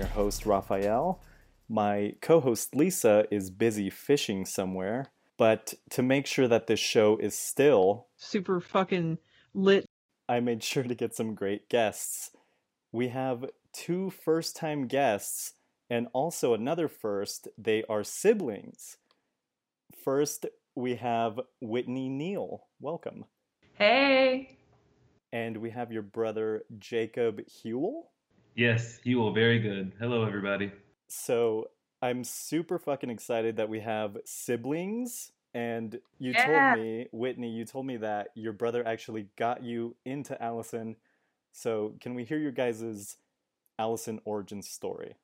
your host, Rafael. My co host, Lisa, is busy fishing somewhere, but to make sure that this show is still super fucking lit, I made sure to get some great guests. We have two first time guests and also another first. They are siblings. First, we have Whitney Neil. Welcome. Hey. And we have your brother Jacob Hewell. Yes, Hewell, very good. Hello, everybody. So I'm super fucking excited that we have siblings. And you Yeah. told me, Whitney, you told me that your brother actually got you into Alison. So can we hear your guys' Alison origin story?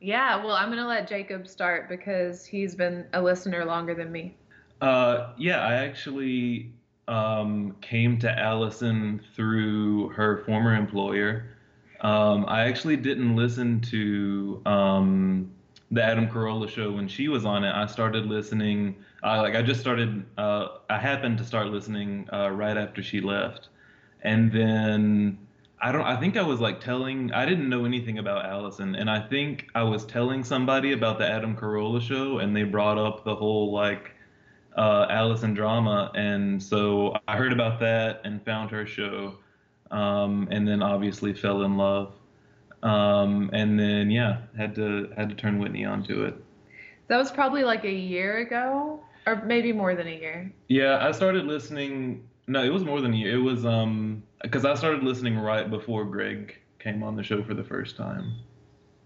Yeah, well, I'm going to let Jacob start because he's been a listener longer than me. Uh, yeah, I actually um, came to Alison through her former employer. Um, I actually didn't listen to um, the Adam Carolla show when she was on it. I started listening, uh, like I just started, uh, I happened to start listening uh, right after she left. And then I don't, I think I was like telling, I didn't know anything about Alison. And I think I was telling somebody about the Adam Carolla show and they brought up the whole like, uh, Alison drama, and so I heard about that and found her show, um, and then obviously fell in love, um, and then yeah, had to had to turn Whitney onto it. That was probably like a year ago, or maybe more than a year. Yeah, I started listening. No, it was more than a year. It was um because I started listening right before Greg came on the show for the first time.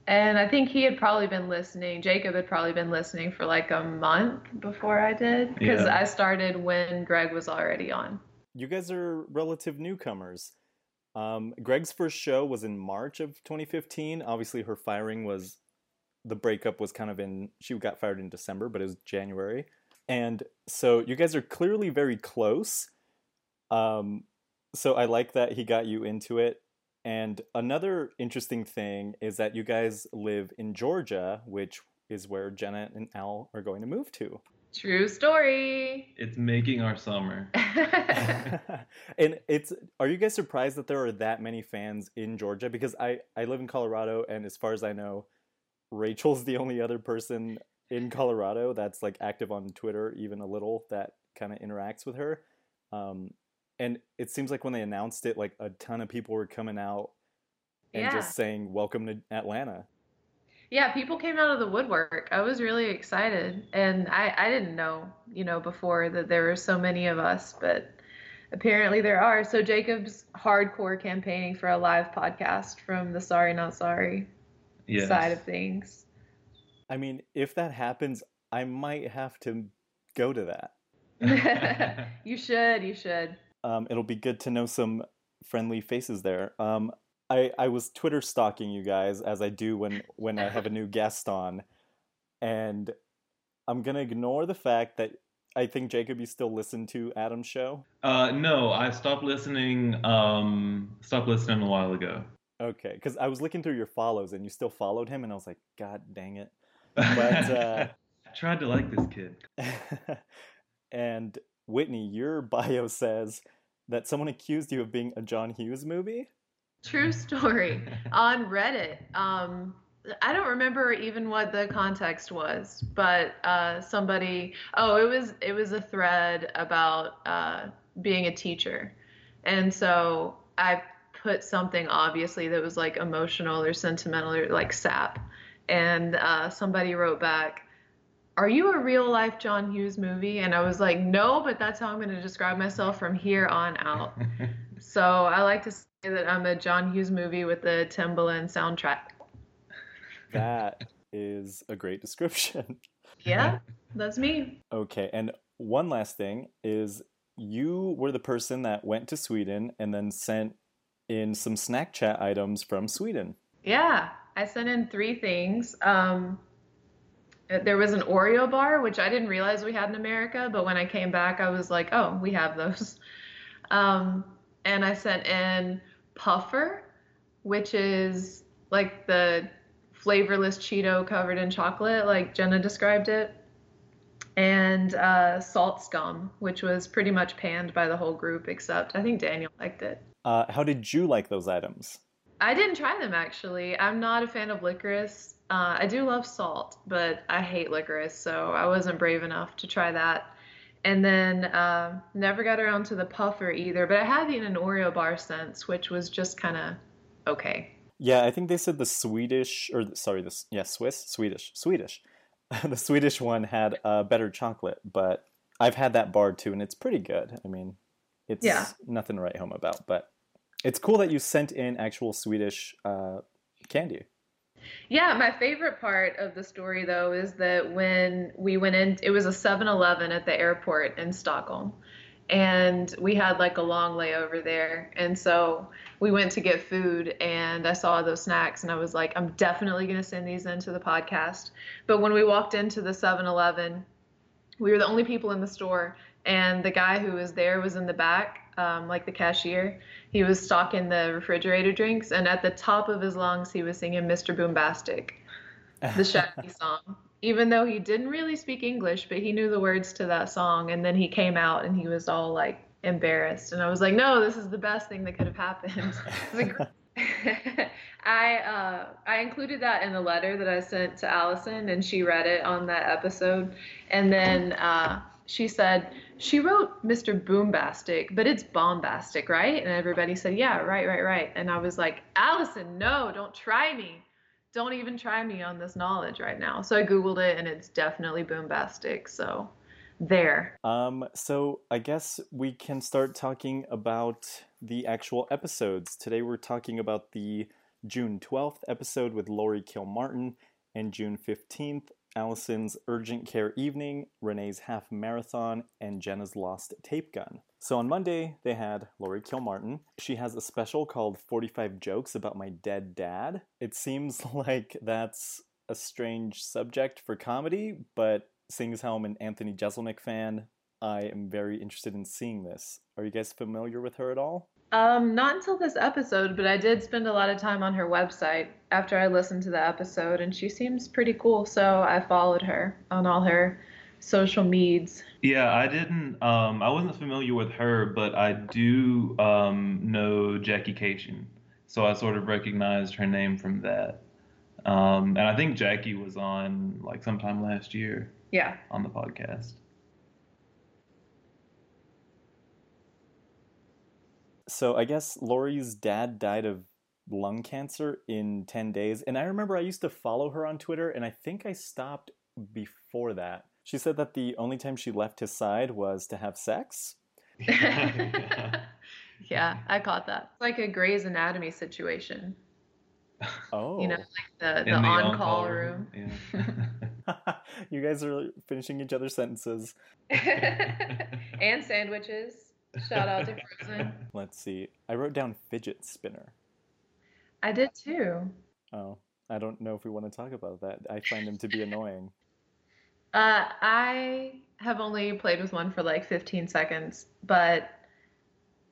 And I think he had probably been listening, Jacob had probably been listening for like a month before I did because Yeah. I started when Greg was already on. You guys are relative newcomers. Um, Greg's first show was in March of 2015. Obviously, her firing was the breakup was kind of in. She got fired in December, but it was January, and so you guys are clearly very close. Um, so I like that he got you into it. And another interesting thing is that you guys live in Georgia, which is where Jenna and Al are going to move to. True story. It's making our summer. and it's are you guys surprised that there are that many fans in Georgia? Because I I live in Colorado, and as far as I know, Rachel's the only other person in Colorado that's like active on Twitter, even a little that kind of interacts with her. Um, and it seems like when they announced it, like a ton of people were coming out and Yeah. just saying "Welcome to Atlanta." Yeah, people came out of the woodwork. I was really excited. And I, I didn't know, you know, before that there were so many of us, but apparently there are. So Jacob's hardcore campaigning for a live podcast from the Sorry Not Sorry Yes. side of things. I mean, if that happens, I might have to go to that. you should, you should. um, it'll be good to know some friendly faces there. Um, I, I was Twitter stalking you guys as I do when, when I have a new guest on, and I'm gonna ignore the fact that I think Jacob, you still listen to Adam's show. Uh, no, I stopped listening. Um, stopped listening a while ago. Okay, because I was looking through your follows and you still followed him, and I was like, God dang it. But, uh, I tried to like this kid. and Whitney, your bio says that someone accused you of being a John Hughes movie. True story on Reddit. Um, I don't remember even what the context was, but uh, somebody. Oh, it was it was a thread about uh, being a teacher, and so I put something obviously that was like emotional or sentimental or like sap, and uh, somebody wrote back. Are you a real life John Hughes movie? And I was like, no, but that's how I'm going to describe myself from here on out. So I like to that I'm a John Hughes movie with the Timbaland soundtrack. That is a great description. Yeah, that's me. Okay, and one last thing is you were the person that went to Sweden and then sent in some snack chat items from Sweden. Yeah, I sent in three things. Um, there was an Oreo bar, which I didn't realize we had in America, but when I came back, I was like, oh, we have those. Um, and I sent in Puffer, which is like the flavorless Cheeto covered in chocolate, like Jenna described it. And uh, Salt Scum, which was pretty much panned by the whole group, except I think Daniel liked it. Uh, how did you like those items? I didn't try them actually. I'm not a fan of licorice. Uh, I do love salt, but I hate licorice, so I wasn't brave enough to try that. And then uh, never got around to the puffer either, but I have eaten an Oreo bar since, which was just kind of okay. Yeah, I think they said the Swedish, or sorry, this yeah, Swiss, Swedish, Swedish. the Swedish one had uh, better chocolate, but I've had that bar too, and it's pretty good. I mean, it's Yeah. nothing to write home about, but it's cool that you sent in actual Swedish uh, candy. Yeah, my favorite part of the story though is that when we went in, it was a 7-Eleven at the airport in Stockholm. And we had like a long layover there. And so we went to get food and I saw those snacks and I was like, I'm definitely going to send these into the podcast. But when we walked into the 7-Eleven, we were the only people in the store and the guy who was there was in the back, um, like the cashier. He was stocking the refrigerator drinks, and at the top of his lungs, he was singing Mr. Boombastic, the Shaggy song. Even though he didn't really speak English, but he knew the words to that song, and then he came out and he was all like embarrassed, and I was like, "No, this is the best thing that could have happened." I uh, I included that in the letter that I sent to Alison, and she read it on that episode, and then uh, she said she wrote Mr. Boombastic, but it's bombastic, right? And everybody said, yeah, right, right, right. And I was like, Alison, no, don't try me. Don't even try me on this knowledge right now. So I Googled it and it's definitely Boombastic. So there. Um, so I guess we can start talking about the actual episodes. Today we're talking about the June 12th episode with Laurie Kilmartin and June 15th, Alison's Urgent Care Evening, Renee's Half Marathon, and Jenna's Lost Tape Gun. So on Monday, they had Laurie Kilmartin. She has a special called 45 Jokes About My Dead Dad. It seems like that's a strange subject for comedy, but seeing as how I'm an Anthony Jeselnik fan, I am very interested in seeing this. Are you guys familiar with her at all? Um, not until this episode, but I did spend a lot of time on her website after I listened to the episode, and she seems pretty cool. So I followed her on all her social meds. Yeah, I didn't. Um, I wasn't familiar with her, but I do um, know Jackie Kashian, so I sort of recognized her name from that. Um, and I think Jackie was on like sometime last year Yeah. on the podcast. So I guess Laurie's dad died of lung cancer in 10 days. And I remember I used to follow her on Twitter, and I think I stopped before that. She said that the only time she left his side was to have sex. yeah. yeah, I caught that. It's like a Grey's Anatomy situation. Oh. You know, oh. like the, the the on-call room. Yeah. you guys are finishing each other's sentences. and sandwiches. Shout out to Frozen. Let's see. I wrote down fidget spinner. I did too. Oh, I don't know if we want to talk about that. I find them to be annoying. Uh, I have only played with one for like 15 seconds, but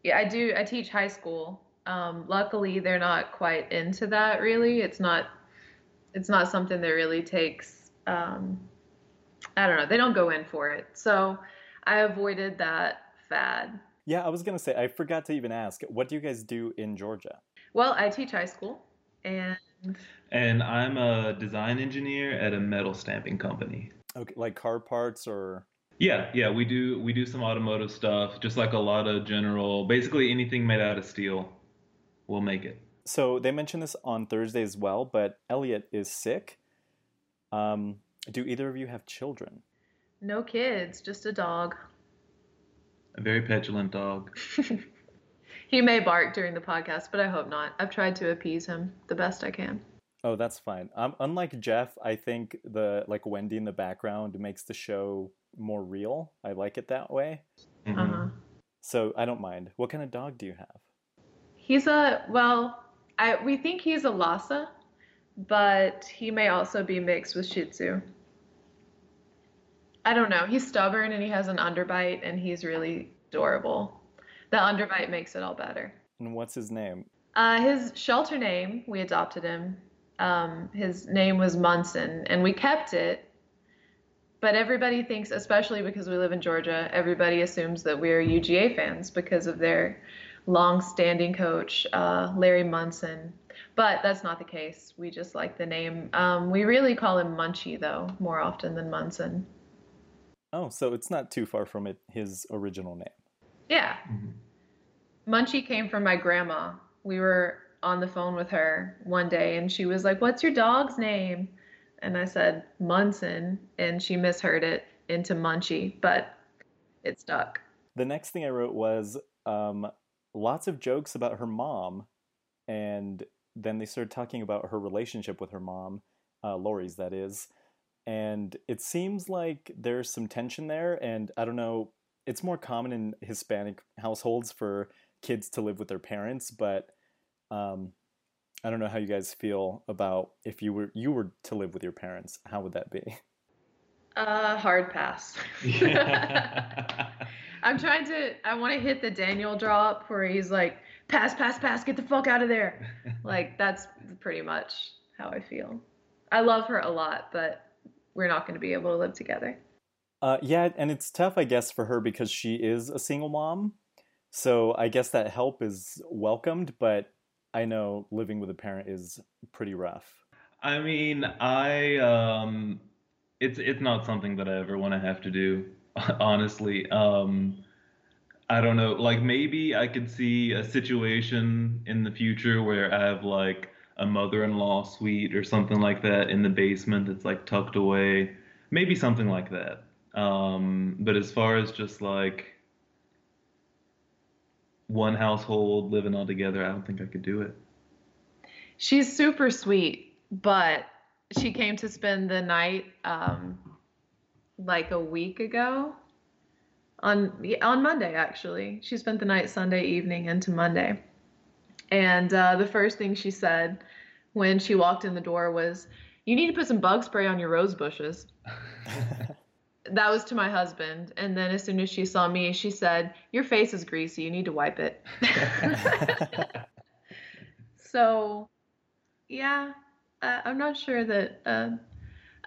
yeah, I do. I teach high school. Um, luckily, they're not quite into that. Really, it's not. It's not something that really takes. Um, I don't know. They don't go in for it, so I avoided that fad. Yeah, I was going to say, I forgot to even ask. What do you guys do in Georgia? Well, I teach high school, and And I'm a design engineer at a metal stamping company. Okay, like car parts or. Yeah, yeah, we do we do some automotive stuff, just like a lot of general, basically anything made out of steel, we'll make it. So they mentioned this on Thursday as well, but Elliot is sick. Um, do either of you have children? no kids, just a dog. A very petulant dog. He may bark during the podcast, but I hope not. I've tried to appease him the best I can. Oh, that's fine. Um, unlike Jeff, I think the like Wendy in the background makes the show more real. I like it that way. Mhm. Uh-huh. So I don't mind. What kind of dog do you have? He's a well, I we think he's a Lhasa, but he may also be mixed with Shih Tzu. I don't know. He's stubborn and he has an underbite and he's really adorable. The underbite makes it all better. And what's his name? Uh, his shelter name, we adopted him. Um, his name was Munson, and we kept it. But everybody thinks, especially because we live in Georgia, everybody assumes that we're UGA fans because of their long-standing coach, uh, Larry Munson. But that's not the case. We just like the name. Um, we really call him Munchie though, more often than Munson. Oh, so it's not too far from it his original name. Yeah. Mhm. Munchie came from my grandma. We were on the phone with her one day and she was like, What's your dog's name? And I said, Munson. And she misheard it into Munchie, but it stuck. The next thing I wrote was um, lots of jokes about her mom, and then they started talking about her relationship with her mom, uh, Laurie's, that is. And it seems like there's some tension there, and I don't know, it's more common in Hispanic households for kids to live with their parents, but um, I don't know how you guys feel about if you were you were to live with your parents, how would that be? Uh, hard pass. I'm trying to, I want to hit the Daniel drop where he's like, pass, pass, pass, get the fuck out of there. Like, that's pretty much how I feel. I love her a lot, but we're not going to be able to live together. Uh, yeah, and it's tough, I guess, for her because she is a single mom. So I guess that help is welcomed, but I know living with a parent is pretty rough. I mean, I um, it's it's not something that I ever want to have to do, honestly. Um, I don't know, like maybe I could see a situation in the future where I have like a mother-in-law suite or something like that in the basement that's like tucked away, maybe something like that. Um, but as far as just like one household living all together, I don't think I could do it. She's super sweet, but she came to spend the night um, like a week ago on on Monday actually. She spent the night Sunday evening into Monday. And uh, the first thing she said when she walked in the door was, "You need to put some bug spray on your rose bushes." That was to my husband. And then as soon as she saw me, she said, "Your face is greasy. You need to wipe it." so, yeah, uh, I'm not sure that uh,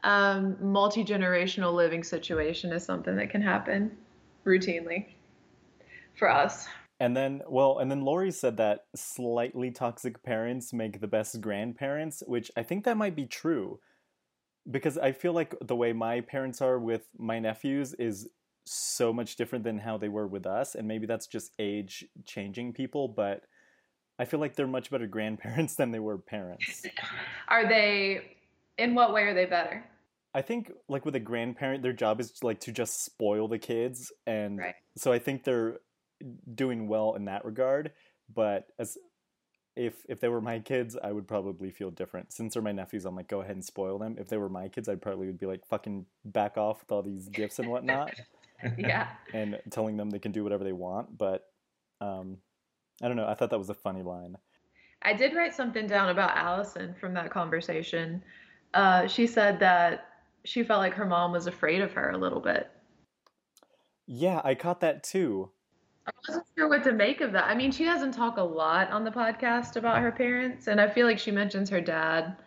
um, multi generational living situation is something that can happen routinely for us. And then, well, and then Laurie said that slightly toxic parents make the best grandparents, which I think that might be true. Because I feel like the way my parents are with my nephews is so much different than how they were with us. And maybe that's just age changing people, but I feel like they're much better grandparents than they were parents. Are they, in what way are they better? I think like with a grandparent, their job is like to just spoil the kids, and Right. so I think they're doing well in that regard. But as if if they were my kids, I would probably feel different. Since they're my nephews, I'm like, go ahead and spoil them. If they were my kids, I'd probably would be like, fucking back off with all these gifts and whatnot, Yeah. and telling them they can do whatever they want. But um, I don't know. I thought that was a funny line. I did write something down about Alison from that conversation. Uh, she said that she felt like her mom was afraid of her a little bit. Yeah, I caught that too. I wasn't sure what to make of that. I mean, she doesn't talk a lot on the podcast about her parents, and I feel like she mentions her dad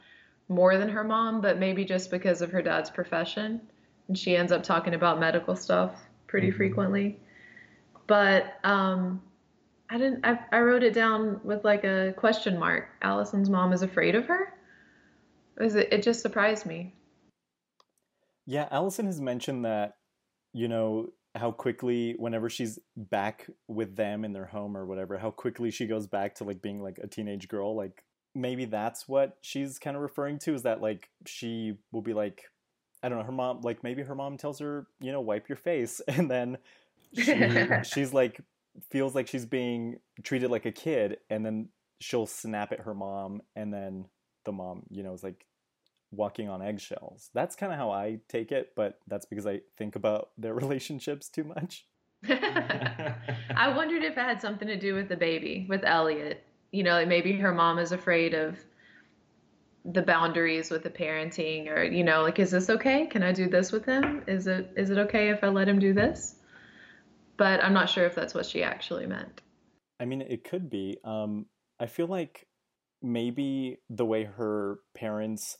more than her mom, but maybe just because of her dad's profession. And she ends up talking about medical stuff pretty Mhm. frequently. But um, I didn't, I, I wrote it down with like a question mark. Alison's mom is afraid of her? Is it, it just surprised me. Yeah, Alison has mentioned that, you know, how quickly, whenever she's back with them in their home or whatever, how quickly she goes back to like being like a teenage girl. Like maybe that's what she's kind of referring to is that like she will be like, I don't know, her mom, like maybe her mom tells her, you know, wipe your face. And then she, she's like, feels like she's being treated like a kid. And then she'll snap at her mom. And then the mom, you know, is like, walking on eggshells. That's kind of how I take it, but that's because I think about their relationships too much. I wondered if it had something to do with the baby, with Elliot. You know, maybe her mom is afraid of the boundaries with the parenting or you know, like is this okay? Can I do this with him? Is it is it okay if I let him do this? But I'm not sure if that's what she actually meant. I mean, it could be. Um, I feel like maybe the way her parents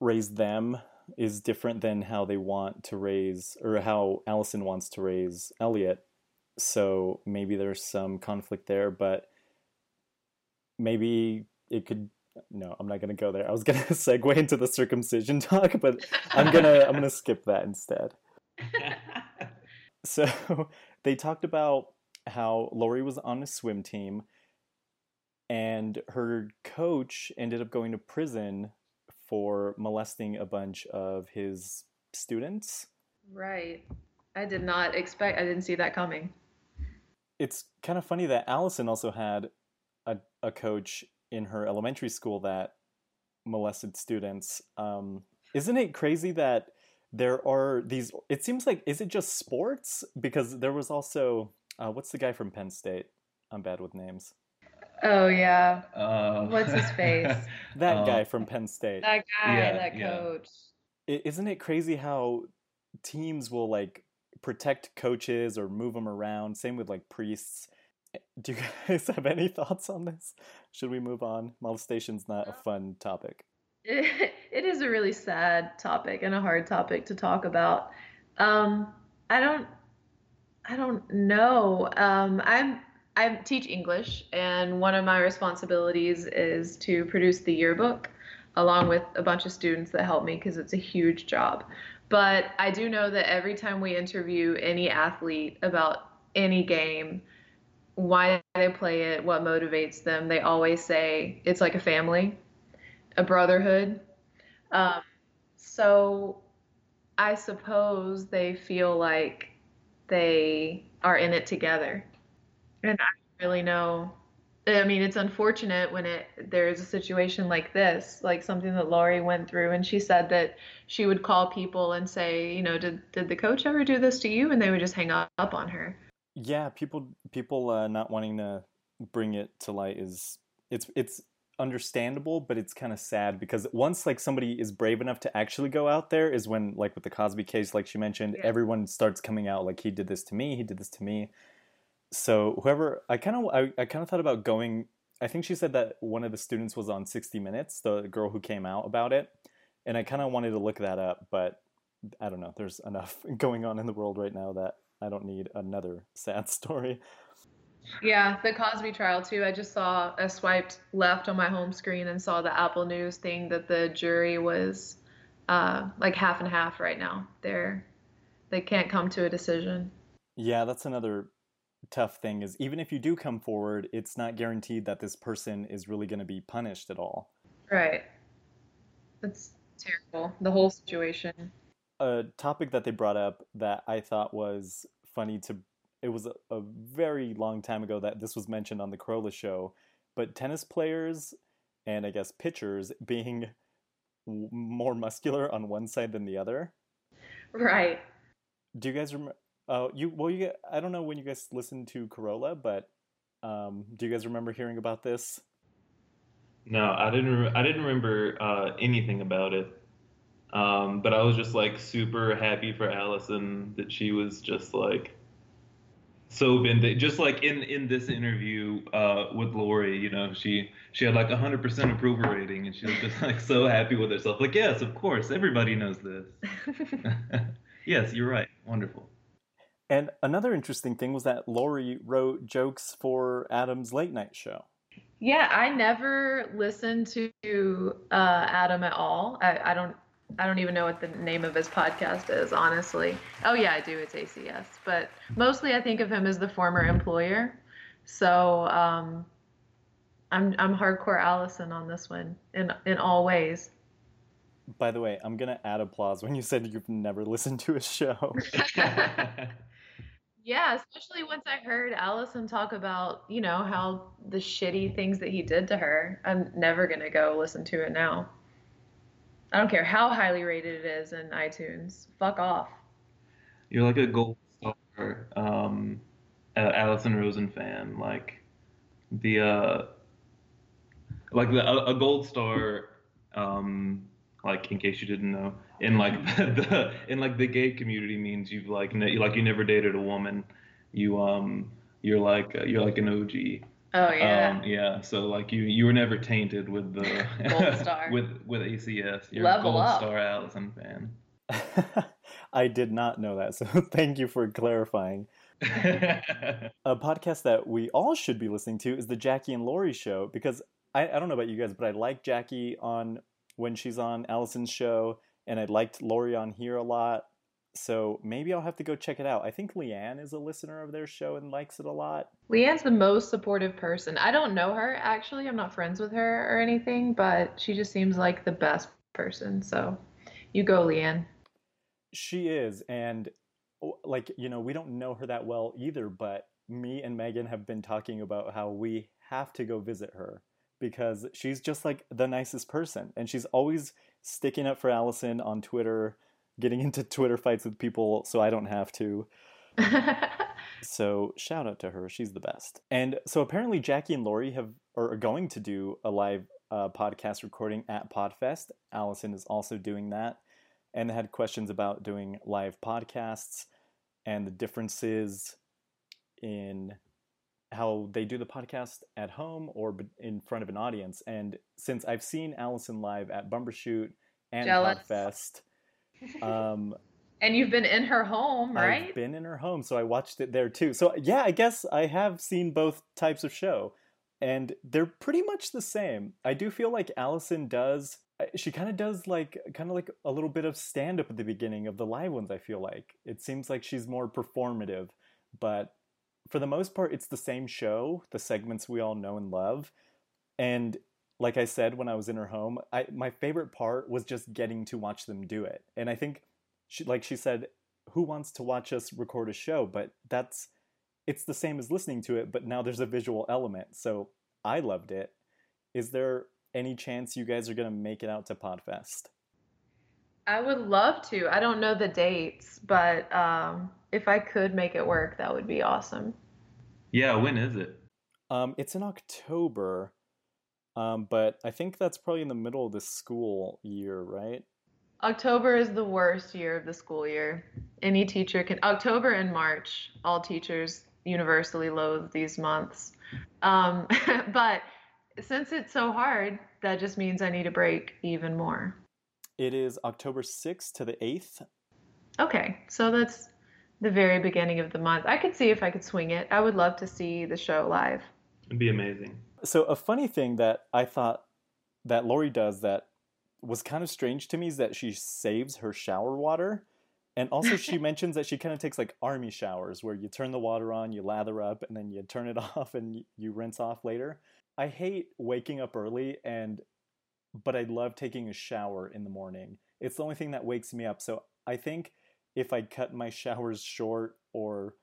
raised them is different than how they want to raise or how Alison wants to raise Elliot. So maybe there's some conflict there, but maybe it could no, I'm not gonna go there. I was gonna segue into the circumcision talk, but I'm gonna I'm gonna skip that instead. So they talked about how Laurie was on a swim team and her coach ended up going to prison for molesting a bunch of his students. Right. I did not expect. I didn't see that coming. It's kind of funny that Alison also had a, a coach in her elementary school that molested students. Um, isn't it crazy that there are these? It seems like is it just sports? Because there was also uh, what's the guy from Penn State? I'm bad with names. Oh yeah. Uh, What's his face? That Uh, guy from Penn State. That guy, Yeah, that coach. I- Isn't it crazy how teams will like protect coaches or move them around? Same with like priests. Do you guys have any thoughts on this? Should we move on? Molestation's not a fun topic. It, it is a really sad topic and a hard topic to talk about. Um, I don't, I don't know. Um, I'm, I teach English, and one of my responsibilities is to produce the yearbook, along with a bunch of students that help me because it's a huge job. But I do know that every time we interview any athlete about any game, why they play it, what motivates them, they always say it's like a family a brotherhood. Um, so I suppose they feel like they are in it together. And I really know. I mean, it's unfortunate when it there's a situation like this, like something that Laurie went through, and she said that she would call people and say, you know, did did the coach ever do this to you? And they would just hang up on her. Yeah, people people uh, not wanting to bring it to light is it's it's understandable, but it's kind of sad because once like somebody is brave enough to actually go out there is when like with the Cosby case, like she mentioned, Yeah. everyone starts coming out like he did this to me, he did this to me. So whoever I kind of I, I kind of thought about going. I think she said that one of the students was on 60 Minutes, the girl who came out about it, and I kind of wanted to look that up, but I don't know. There's enough going on in the world right now that I don't need another sad story. Yeah, the Cosby trial too. I just saw I swiped left on my home screen and saw the Apple News thing that the jury was uh, like half and half right now. They're they can't come to a decision. Yeah, that's another tough thing is even if you do come forward, it's not guaranteed that this person is really going to be punished at all. Right. That's terrible. The whole situation. A topic that they brought up that I thought was funny to it was a, a very long time ago that this was mentioned on the Carolla show, but tennis players and I guess pitchers being more muscular on one side than the other. Right. Do you guys remember? Uh, you well, you get, I don't know when you guys listened to Carolla, but um, do you guys remember hearing about this? No, I didn't. Re- I didn't remember uh, anything about it. Um, but I was just like super happy for Alison that she was just like so vintage. Just like in in this interview uh, with Laurie, you know, she she had like a hundred percent approval rating, and she was just like so happy with herself. Like, yes, of course, everybody knows this. yes, you're right. Wonderful. And another interesting thing was that Laurie wrote jokes for Adam's late night show. Yeah, I never listened to uh, Adam at all. I, I don't. I don't even know what the name of his podcast is, honestly. Oh yeah, I do. It's ACS, but mostly I think of him as the former employer. So um, I'm I'm hardcore Alison on this one in in all ways. By the way, I'm gonna add applause when you said you've never listened to a show. Yeah, especially once I heard Alison talk about, you know, how the shitty things that he did to her. I'm never gonna go listen to it now. I don't care how highly rated it is in iTunes. Fuck off. You're like a gold star, um, Alison Rosen fan, like the uh, like the a, a gold star, um, like in case you didn't know, in like the in like the gay community means you've like ne- like you never dated a woman, you um you're like uh, you're like an OG. Oh yeah. Um, yeah, so like you you were never tainted with the Gold star. with with ACS. You're Level a gold up. star Alison fan. I did not know that, so thank you for clarifying. A podcast that we all should be listening to is the Jackie and Laurie show because I, I don't know about you guys, but I like Jackie on when she's on Alison's show, and I liked Laurie on here a lot. So maybe I'll have to go check it out. I think Leanne is a listener of their show and likes it a lot. Leanne's the most supportive person. I don't know her actually. I'm not friends with her or anything, but she just seems like the best person. So you go, Leanne. She is, and like you know, we don't know her that well either. But me and Megan have been talking about how we have to go visit her because she's just like the nicest person, and she's always sticking up for Alison on Twitter getting into Twitter fights with people so I don't have to. so shout out to her. She's the best. And so apparently Jackie and Laurie have are going to do a live uh, podcast recording at Podfest. Alison is also doing that. And they had questions about doing live podcasts and the differences in how they do the podcast at home or in front of an audience. And since I've seen Alison live at Bumbershoot and Jealous. Podfest, um, and you've been in her home, right? I've been in her home, so I watched it there too. So yeah, I guess I have seen both types of show, and they're pretty much the same. I do feel like Alison does. Uh, she kind of does like kind of like a little bit of stand up at the beginning of the live ones. I feel like it seems like she's more performative, but for the most part, it's the same show. The segments we all know and love, and like I said when I was in her home, I my favorite part was just getting to watch them do it. And I think she like she said, who wants to watch us record a show? But that's it's the same as listening to it, but now there's a visual element. So I loved it. Is there any chance you guys are going to make it out to Podfest? I would love to. I don't know the dates, but um, if I could make it work, that would be awesome. Yeah, when is it? Um, it's in October. Um, but I think that's probably in the middle of the school year, right? October is the worst year of the school year. Any teacher can. October and March, all teachers universally loathe these months. Um, but since it's so hard, that just means I need a break even more. It is October 6th to the 8th. Okay, so that's the very beginning of the month. I could see if I could swing it. I would love to see the show live. It'd be amazing. So a funny thing that I thought that Laurie does that was kind of strange to me is that she saves her shower water. And also she mentions that she kind of takes like army showers where you turn the water on, you lather up, and then you turn it off and you rinse off later. I hate waking up early and but I love taking a shower in the morning. It's the only thing that wakes me up. So I think if I cut my showers short or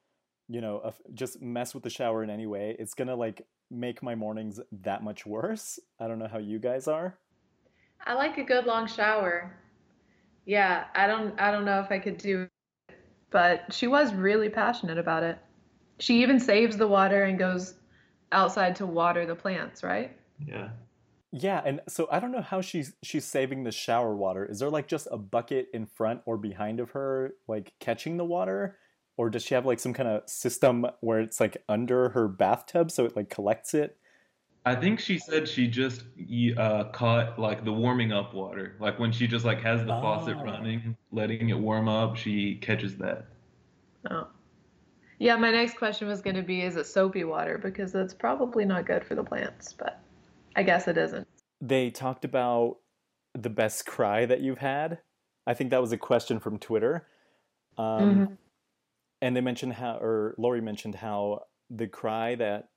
you know, just mess with the shower in any way, it's going to like make my mornings that much worse. I don't know how you guys are. I like a good long shower. Yeah, I don't I don't know if I could do it, but she was really passionate about it. She even saves the water and goes outside to water the plants, right? Yeah. Yeah, and so I don't know how she's she's saving the shower water. Is there like just a bucket in front or behind of her like catching the water? or does she have like some kind of system where it's like under her bathtub so it like collects it i think she said she just uh, caught like the warming up water like when she just like has the oh. faucet running letting it warm up she catches that oh yeah my next question was going to be is it soapy water because that's probably not good for the plants but i guess it isn't they talked about the best cry that you've had i think that was a question from twitter um, mm-hmm and they mentioned how, or Laurie mentioned how the cry that,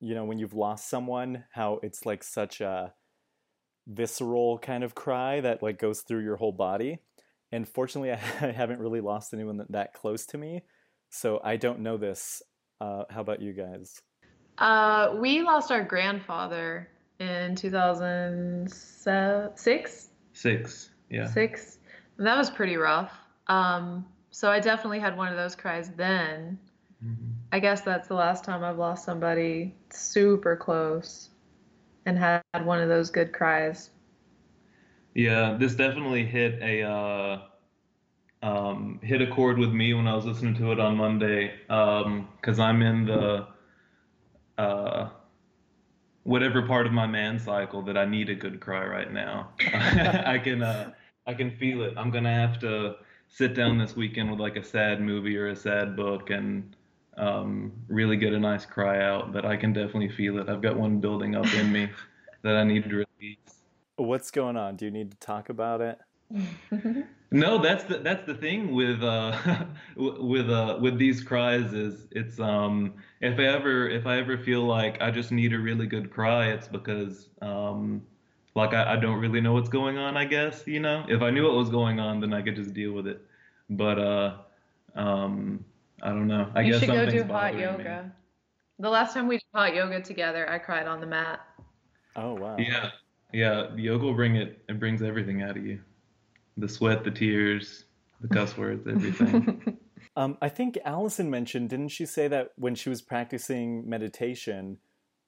you know, when you've lost someone, how it's like such a visceral kind of cry that like goes through your whole body. And fortunately, I haven't really lost anyone that, that close to me, so I don't know this. Uh, how about you guys? Uh, we lost our grandfather in 2006. Six, yeah. Six. And that was pretty rough. Um, so I definitely had one of those cries then. Mm-hmm. I guess that's the last time I've lost somebody super close and had one of those good cries. Yeah, this definitely hit a uh, um, hit a chord with me when I was listening to it on Monday because um, I'm in the uh, whatever part of my man cycle that I need a good cry right now. I can uh, I can feel it. I'm gonna have to sit down this weekend with like a sad movie or a sad book and um, really get a nice cry out. But I can definitely feel it. I've got one building up in me. that I need to release. What's going on? Do you need to talk about it? No, that's the that's the thing with uh with uh with these cries is it's um if I ever if I ever feel like I just need a really good cry, it's because um like I, I don't really know what's going on, I guess, you know? If I knew what was going on, then I could just deal with it. But uh um I don't know. I you guess should go do something's hot bothering me. yoga. The last time we did hot yoga together, I cried on the mat. Oh wow. Yeah. Yeah, yoga will bring it it brings everything out of you. The sweat, the tears, the cuss words, everything. Um, I think Alison mentioned, didn't she say that when she was practicing meditation,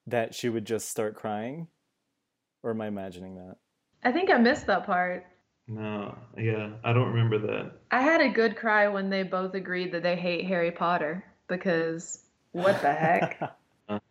that she would just start crying? Or am I imagining that? I think I missed that part. no, yeah, I don't remember that. I had a good cry when they both agreed that they hate Harry Potter because what the heck?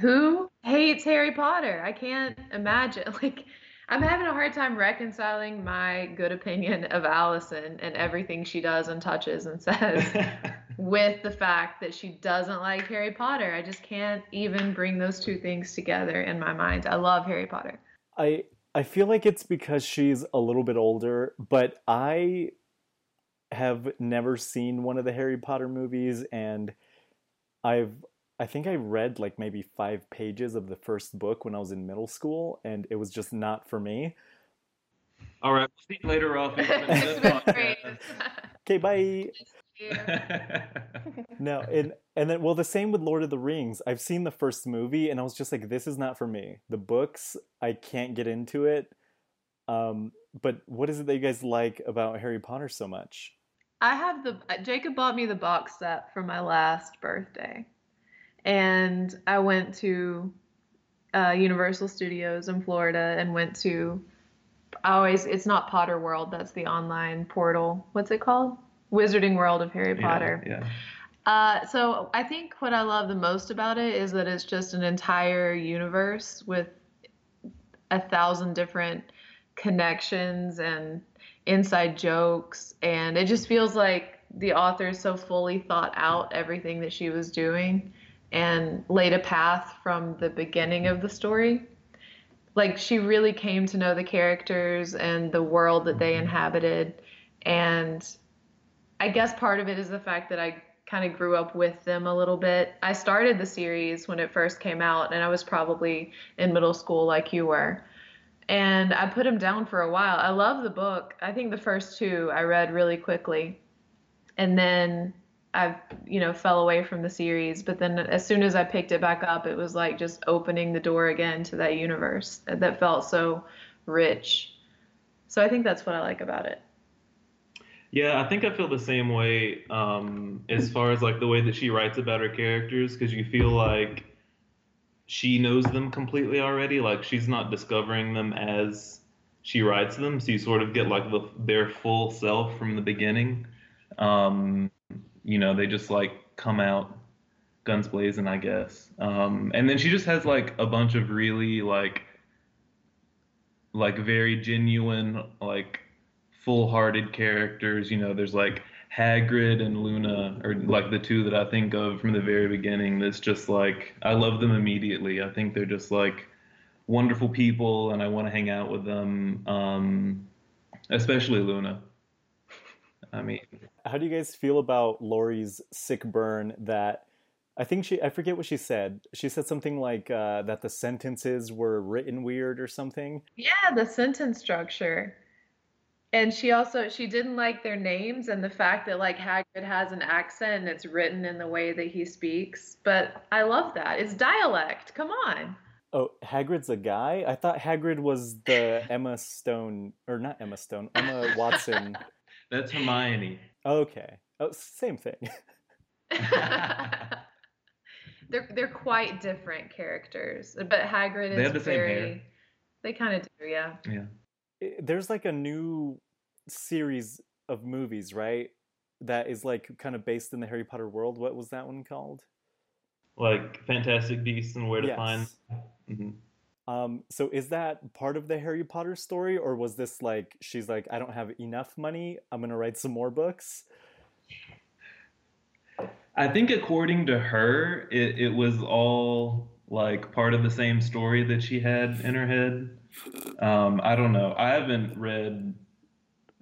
Who hates Harry Potter? I can't imagine. Like, I'm having a hard time reconciling my good opinion of Alison and everything she does and touches and says with the fact that she doesn't like Harry Potter. I just can't even bring those two things together in my mind. I love Harry Potter. I I feel like it's because she's a little bit older, but I have never seen one of the Harry Potter movies and I've I think I read like maybe 5 pages of the first book when I was in middle school and it was just not for me. All right, we'll see you later off. in It's this been great. podcast. Okay, bye. No, and and then well, the same with Lord of the Rings. I've seen the first movie, and I was just like, this is not for me. The books, I can't get into it. Um, but what is it that you guys like about Harry Potter so much? I have the Jacob bought me the box set for my last birthday, and I went to uh, Universal Studios in Florida and went to. I always it's not Potter World. That's the online portal. What's it called? Wizarding World of Harry Yeah, Potter. Yeah. Uh, so I think what I love the most about it is that it's just an entire universe with a thousand different connections and inside jokes, and it just feels like the author so fully thought out everything that she was doing and laid a path from the beginning of the story. Like she really came to know the characters and the world that they mm-hmm. inhabited, and I guess part of it is the fact that I kind of grew up with them a little bit. I started the series when it first came out, and I was probably in middle school like you were. And I put them down for a while. I love the book. I think the first two I read really quickly. And then I, you know, fell away from the series. But then as soon as I picked it back up, it was like just opening the door again to that universe that felt so rich. So I think that's what I like about it. Yeah, I think I feel the same way um, as far as like the way that she writes about her characters, because you feel like she knows them completely already. Like she's not discovering them as she writes them, so you sort of get like the, their full self from the beginning. Um, you know, they just like come out guns blazing, I guess. Um, and then she just has like a bunch of really like like very genuine like full-hearted characters. You know, there's like Hagrid and Luna are like the two that I think of from the very beginning. That's just like I love them immediately. I think they're just like wonderful people, and I want to hang out with them. Um, especially Luna. I mean, How do you guys feel about Laurie's sick burn that I think she I forget what she said. She said something like uh, that the sentences were written weird or something. Yeah, the sentence structure. And she also she didn't like their names and the fact that like Hagrid has an accent and it's written in the way that he speaks. But I love that. It's dialect. Come on. Oh, Hagrid's a guy? I thought Hagrid was the Emma Stone or not Emma Stone, Emma Watson. that's Hermione. Okay. Oh, same thing. they're they're quite different characters. But Hagrid is They have the same hair. they kind of do, yeah. Yeah. There's like a new series of movies, right? That is like kind of based in the Harry Potter world. What was that one called? Like Fantastic Beasts and Where to Find. Yes. Um, so is that part of the Harry Potter story, or was this like she's like, I don't have enough money, I'm gonna write some more books? I think according to her, it, it was all like part of the same story that she had in her head. Um, I don't know. I haven't read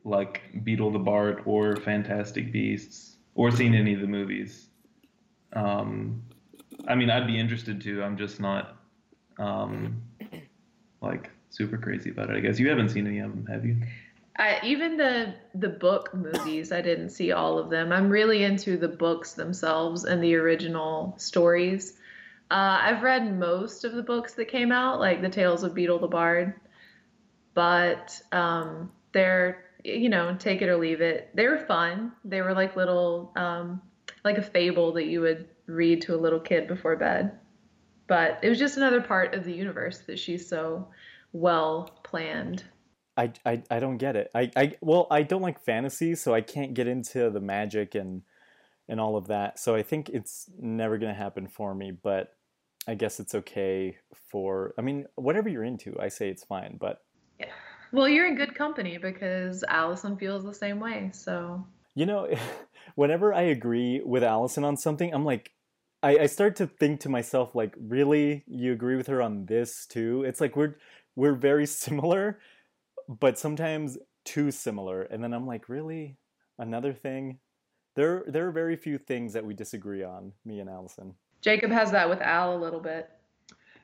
like Beedle the Bard or Fantastic Beasts or seen any of the movies. Um, I mean, I'd be interested to. I'm just not um, like super crazy about it. I guess you haven't seen any of them, have you? I, even the the book movies, I didn't see all of them. I'm really into the books themselves and the original stories. Uh, I've read most of the books that came out, like the Tales of Beedle the Bard, but um, they're you know take it or leave it. They were fun. They were like little um, like a fable that you would read to a little kid before bed. But it was just another part of the universe that she's so well planned. I, I, I don't get it. I, I well I don't like fantasy, so I can't get into the magic and and all of that. So I think it's never gonna happen for me. But I guess it's okay for. I mean, whatever you're into, I say it's fine. But yeah. Well, you're in good company because Alison feels the same way. So you know, whenever I agree with Alison on something, I'm like, I, I start to think to myself, like, really, you agree with her on this too? It's like we're we're very similar, but sometimes too similar. And then I'm like, really, another thing? There there are very few things that we disagree on, me and Alison. Jacob has that with Al a little bit.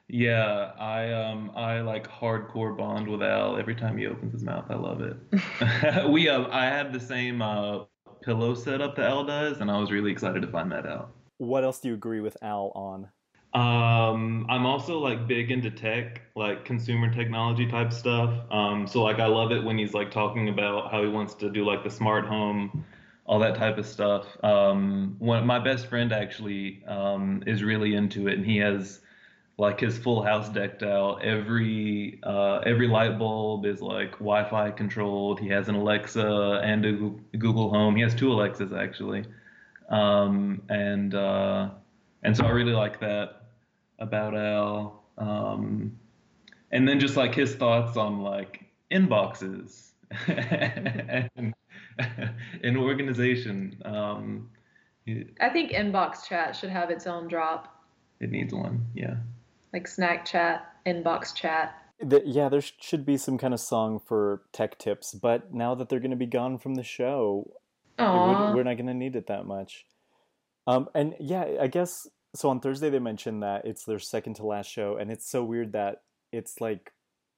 Yeah, I um I like hardcore bond with Al every time he opens his mouth. I love it. we uh, I have the same uh, pillow setup that Al does, and I was really excited to find that out. What else do you agree with Al on? Um, I'm also like big into tech, like consumer technology type stuff. Um, so like I love it when he's like talking about how he wants to do like the smart home all that type of stuff. Um, one, my best friend actually um, is really into it, and he has like his full house decked out. Every uh, every light bulb is like Wi-Fi controlled. He has an Alexa and a Google Home. He has two Alexas actually, um, and uh, and so I really like that about Al. Um, and then just like his thoughts on like inboxes and an organization. Um, I think inbox chat should have its own drop. It needs one, yeah. Like snack chat, inbox chat. The, yeah, there should be some kind of song for tech tips, but now that they're going to be gone from the show, Aww. we're not going to need it that much. Um, and yeah, I guess so. On Thursday, they mentioned that it's their second to last show, and it's so weird that it's like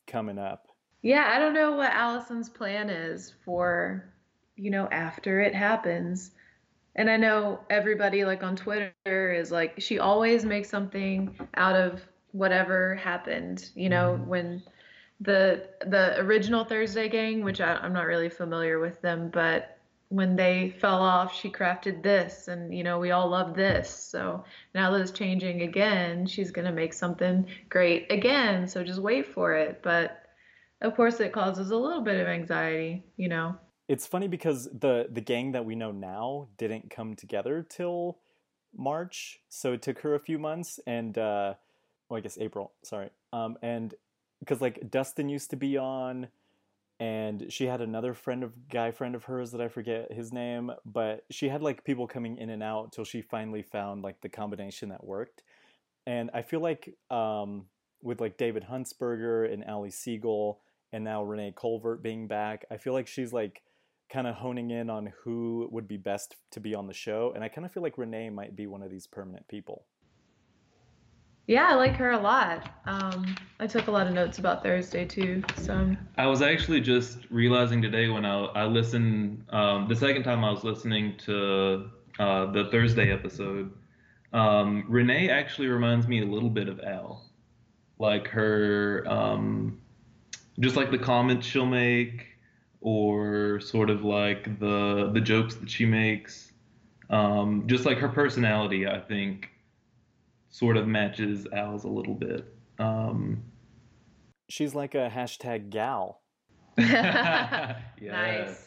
coming up. Yeah, I don't know what Alison's plan is for you know, after it happens. And I know everybody like on Twitter is like she always makes something out of whatever happened, you know, mm-hmm. when the the original Thursday gang, which I, I'm not really familiar with them, but when they fell off, she crafted this, and you know we all love this. So now that it's changing again, she's gonna make something great again. So just wait for it. But of course, it causes a little bit of anxiety, you know it's funny because the the gang that we know now didn't come together till March, so it took her a few months, and uh, well, I guess April. Sorry, um, and because like Dustin used to be on, and she had another friend of guy friend of hers that I forget his name, but she had like people coming in and out till she finally found like the combination that worked, and I feel like um, with like David Huntsberger and Ali Siegel and now Renee Colvert being back, I feel like she's like kind of honing in on who would be best to be on the show. And I kind of feel like Renee might be one of these permanent people. Yeah, I like her a lot. Um, I took a lot of notes about Thursday too. So I was actually just realizing today when I, I listened um, the second time I was listening to uh, the Thursday episode. Um, Renee actually reminds me a little bit of Al, like her, um, just like the comments she'll make, or sort of like the the jokes that she makes. Um, just like her personality, I think, sort of matches Al's a little bit. Um, She's like a hashtag gal. yes. Nice.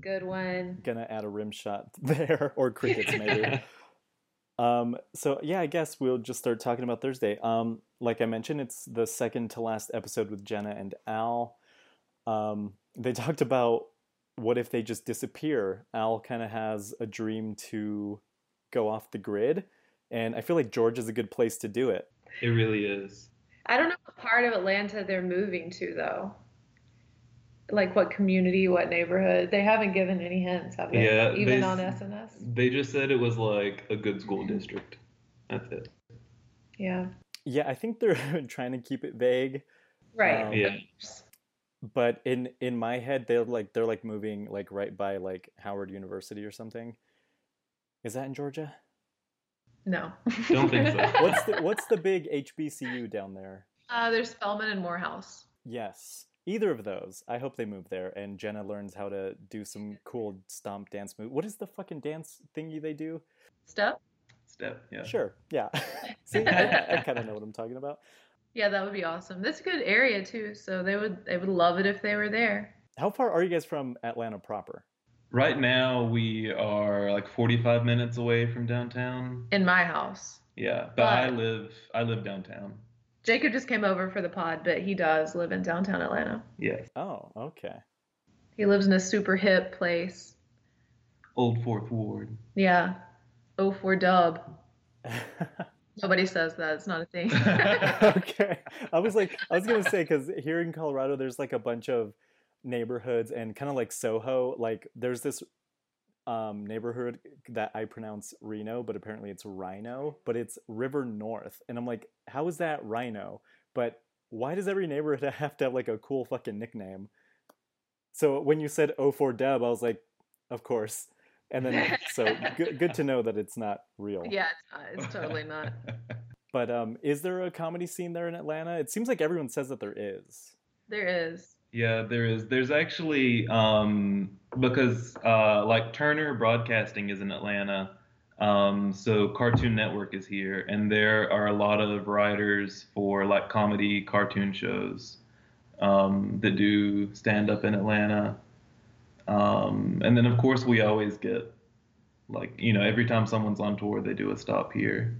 Good one. Gonna add a rim shot there, or crickets maybe. um, so yeah, I guess we'll just start talking about Thursday. Um, like I mentioned, it's the second to last episode with Jenna and Al. Um, they talked about what if they just disappear. Al kind of has a dream to go off the grid, and I feel like George is a good place to do it. It really is. I don't know what part of Atlanta they're moving to though. Like what community, what neighborhood? They haven't given any hints, have they? Yeah, Even they- on SNS. They just said it was like a good school district. That's it. Yeah. Yeah, I think they're trying to keep it vague, Right. Um, Yeah. but in in my head they're like they're like moving like right by like Howard University or something. Is that in Georgia? No. Don't think so. What's the what's the big HBCU down there? Uh, there's Spelman and Morehouse. Yes. Either of those. I hope they move there and Jenna learns how to do some cool stomp dance move. What is the fucking dance thingy they do? Step. Step. Yeah. Sure. Yeah. See, I, I kind of know what I'm talking about. Yeah, that would be awesome. That's a good area too. So they would they would love it if they were there. How far are you guys from Atlanta proper? Right now we are like 45 minutes away from downtown. In my house. Yeah, but I live I live downtown. Jacob just came over for the pod, but he does live in downtown Atlanta. Yes. Oh, okay. He lives in a super hip place. Old Fourth Ward. Yeah. Oh for dub. Nobody says that. It's not a thing. okay. I was like, I was gonna say because here in Colorado, there's like a bunch of neighborhoods and kind of like Soho. Like, there's this um, neighborhood that I pronounce Reno, but apparently it's Rhino, but it's River North, and I'm like, how is that Rhino? But why does every neighborhood have to have like a cool fucking nickname? So when you said O4 Dub, I was like, of course. And then, so good, good to know that it's not real. yeah, it's not. It's totally not. But um, is there a comedy scene there in Atlanta? It seems like everyone says that there is. There is. Yeah, there is. There's actually um, because uh, like Turner Broadcasting is in Atlanta, um, so Cartoon Network is here, and there are a lot of writers for like comedy cartoon shows um, that do stand up in Atlanta. Um, and then of course we always get like you know every time someone's on tour they do a stop here.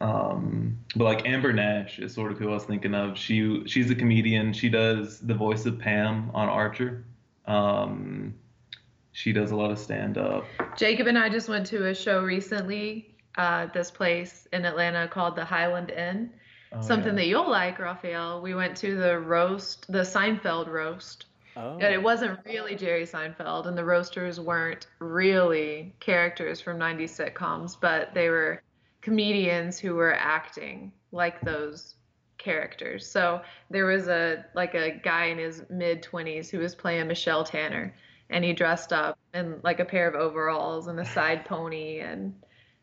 Um, but like Amber Nash is sort of who I was thinking of. She she's a comedian. She does the voice of Pam on Archer. Um, she does a lot of stand up. Jacob and I just went to a show recently uh, this place in Atlanta called the Highland Inn. Oh, Something that you'll like, Rafael. We went to the roast, the Seinfeld roast. Oh, And it wasn't really Jerry Seinfeld, and the roasters weren't really characters from 90s sitcoms, but they were comedians who were acting like those characters. So there was a like a guy in his mid 20s who was playing Michelle Tanner, and he dressed up in like a pair of overalls and a side pony, and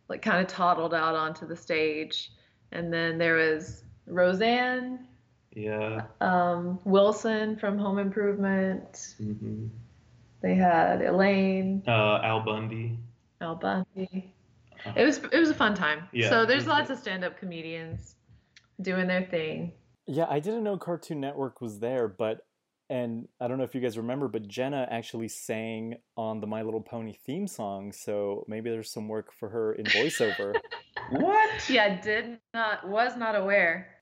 like kind of toddled out onto the stage. And then there was Roseanne, Yeah. um, Wilson from Home Improvement. hmm They had Elaine, Uh, Al Bundy. Al Bundy. It was it was a fun time. Yeah, so there's lots good. of stand-up comedians doing their thing. yeah. I didn't know Cartoon Network was there, but and I don't know if you guys remember, but Jenna actually sang on the My Little Pony theme song, so maybe there's some work for her in voiceover. What? Yeah, did not was not aware.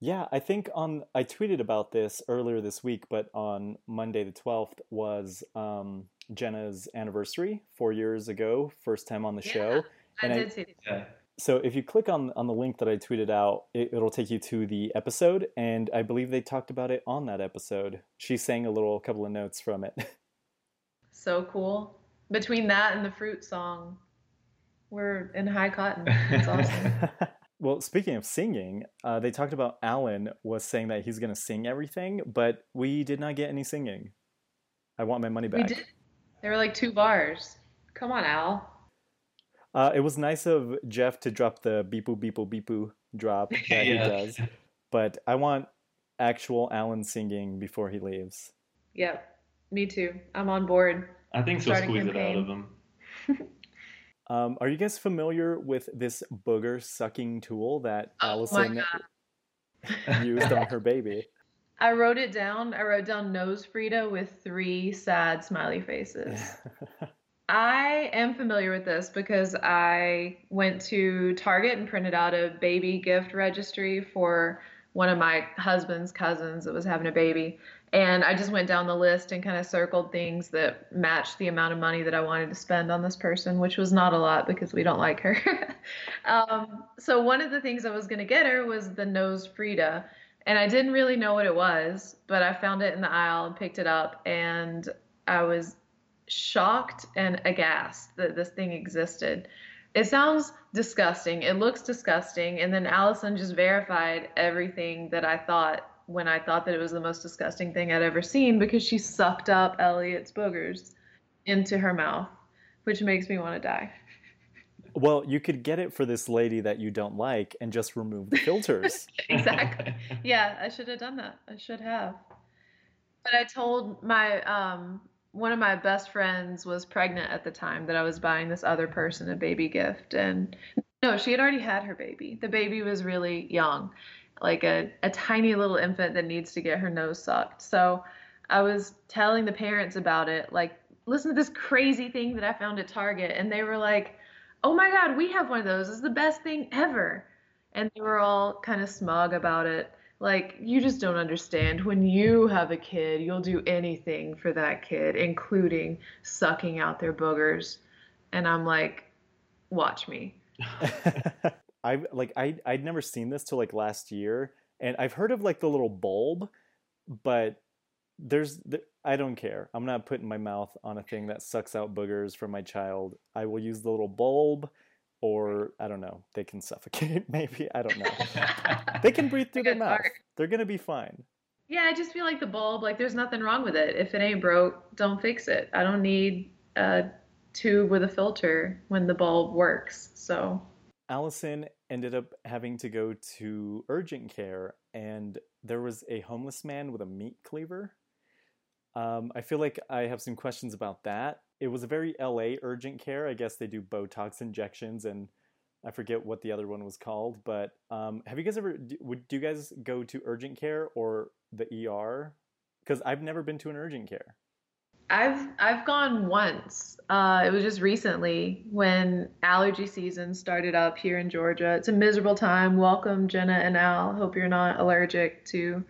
Yeah, I think on I tweeted about this earlier this week, but on Monday the 12th was um, Jenna's anniversary, four years ago, first time on the Yeah, show. I And I- did see that. So if you click on on the link that I tweeted out, it, it'll take you to the episode, and I believe they talked about it on that episode. She sang a little couple of notes from it. So cool. Between that and the fruit song, we're in high cotton. It's awesome. well, speaking of singing, uh, they talked about Alan was saying that he's going to sing everything, but we did not get any singing. I want my money we back. did. There were like two bars. Come on, Al. Uh, it was nice of Jeff to drop the beepoo beepoo beepoo drop that he does, but I want actual Alan singing before he leaves. Yep. Me too. I'm on board. I think she'll Start a squeeze it out of him. Um, are you guys familiar with this booger sucking tool that Oh Alison used on her baby? I wrote it down. I wrote down NoseFrida with three sad smiley faces. I am familiar with this because I went to Target and printed out a baby gift registry for one of my husband's cousins that was having a baby. And I just went down the list and kind of circled things that matched the amount of money that I wanted to spend on this person, which was not a lot because we don't like her. um, so one of the things I was going to get her was the NoseFrida. And I didn't really know what it was, but I found it in the aisle and picked it up. And I was shocked and aghast that this thing existed. It sounds disgusting. It looks disgusting. And then Alison just verified everything that I thought when I thought that it was the most disgusting thing I'd ever seen because she sucked up Elliot's boogers into her mouth, which makes me want to die. Well, you could get it for this lady that you don't like and just remove the filters. exactly. Yeah, I should have done that. I should have. But I told my um one of my best friends was pregnant at the time that I was buying this other person a baby gift. And no, she had already had her baby. The baby was really young, like a, a tiny little infant that needs to get her nose sucked. So I was telling the parents about it, like, listen to this crazy thing that I found at Target. And they were like, oh my God, we have one of those. It's the best thing ever. And they were all kind of smug about it like you just don't understand when you have a kid you'll do anything for that kid including sucking out their boogers and i'm like watch me i like i i'd never seen this till like last year and i've heard of like the little bulb but there's i don't care i'm not putting my mouth on a thing that sucks out boogers from my child i will use the little bulb or I don't know, they can suffocate. Maybe I don't know. they can breathe through their mouth. Dark. They're gonna be fine. Yeah, I just feel like the bulb. Like, there's nothing wrong with it. If it ain't broke, don't fix it. I don't need a tube with a filter when the bulb works. So. Alison ended up having to go to urgent care, and there was a homeless man with a meat cleaver. Um, I feel like I have some questions about that it was a very LA urgent care. I guess they do Botox injections and I forget what the other one was called. But um, have you guys ever would do you guys go to urgent care or the ER? Because I've never been to an urgent care. I've I've gone once. Uh, it was just recently when allergy season started up here in Georgia. It's a miserable time. Welcome, Jenna and Al. Hope you're not allergic to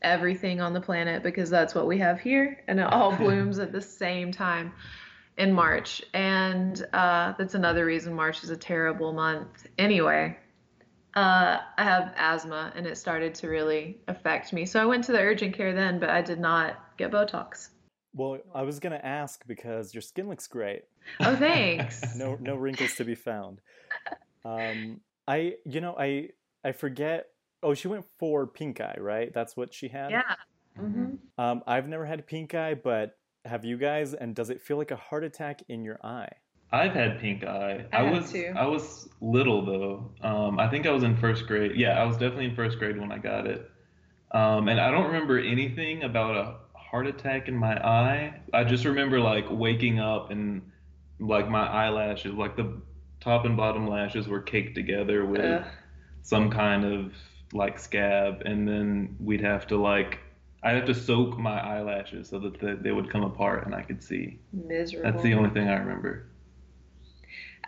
everything on the planet because that's what we have here, and it all blooms at the same time in March. And uh, that's another reason March is a terrible month. Anyway, uh, I have asthma, and it started to really affect me. So I went to the urgent care then, but I did not get Botox. Well, I was gonna ask because your skin looks great. Oh, thanks. no, no wrinkles to be found. Um, I, you know, I, I forget Oh, she went for pink eye, right? That's what she had. Yeah. Mm-hmm. Um, I've never had pink eye, but have you guys? And does it feel like a heart attack in your eye? I've had pink eye. I, I was too. I was little though. Um, I think I was in first grade. Yeah, I was definitely in first grade when I got it. Um, and I don't remember anything about a heart attack in my eye. I just remember like waking up and like my eyelashes, like the top and bottom lashes were caked together with some kind of like scab, and then we'd have to like I'd have to soak my eyelashes so that the, they would come apart and I could see. Miserable. That's the only thing I remember.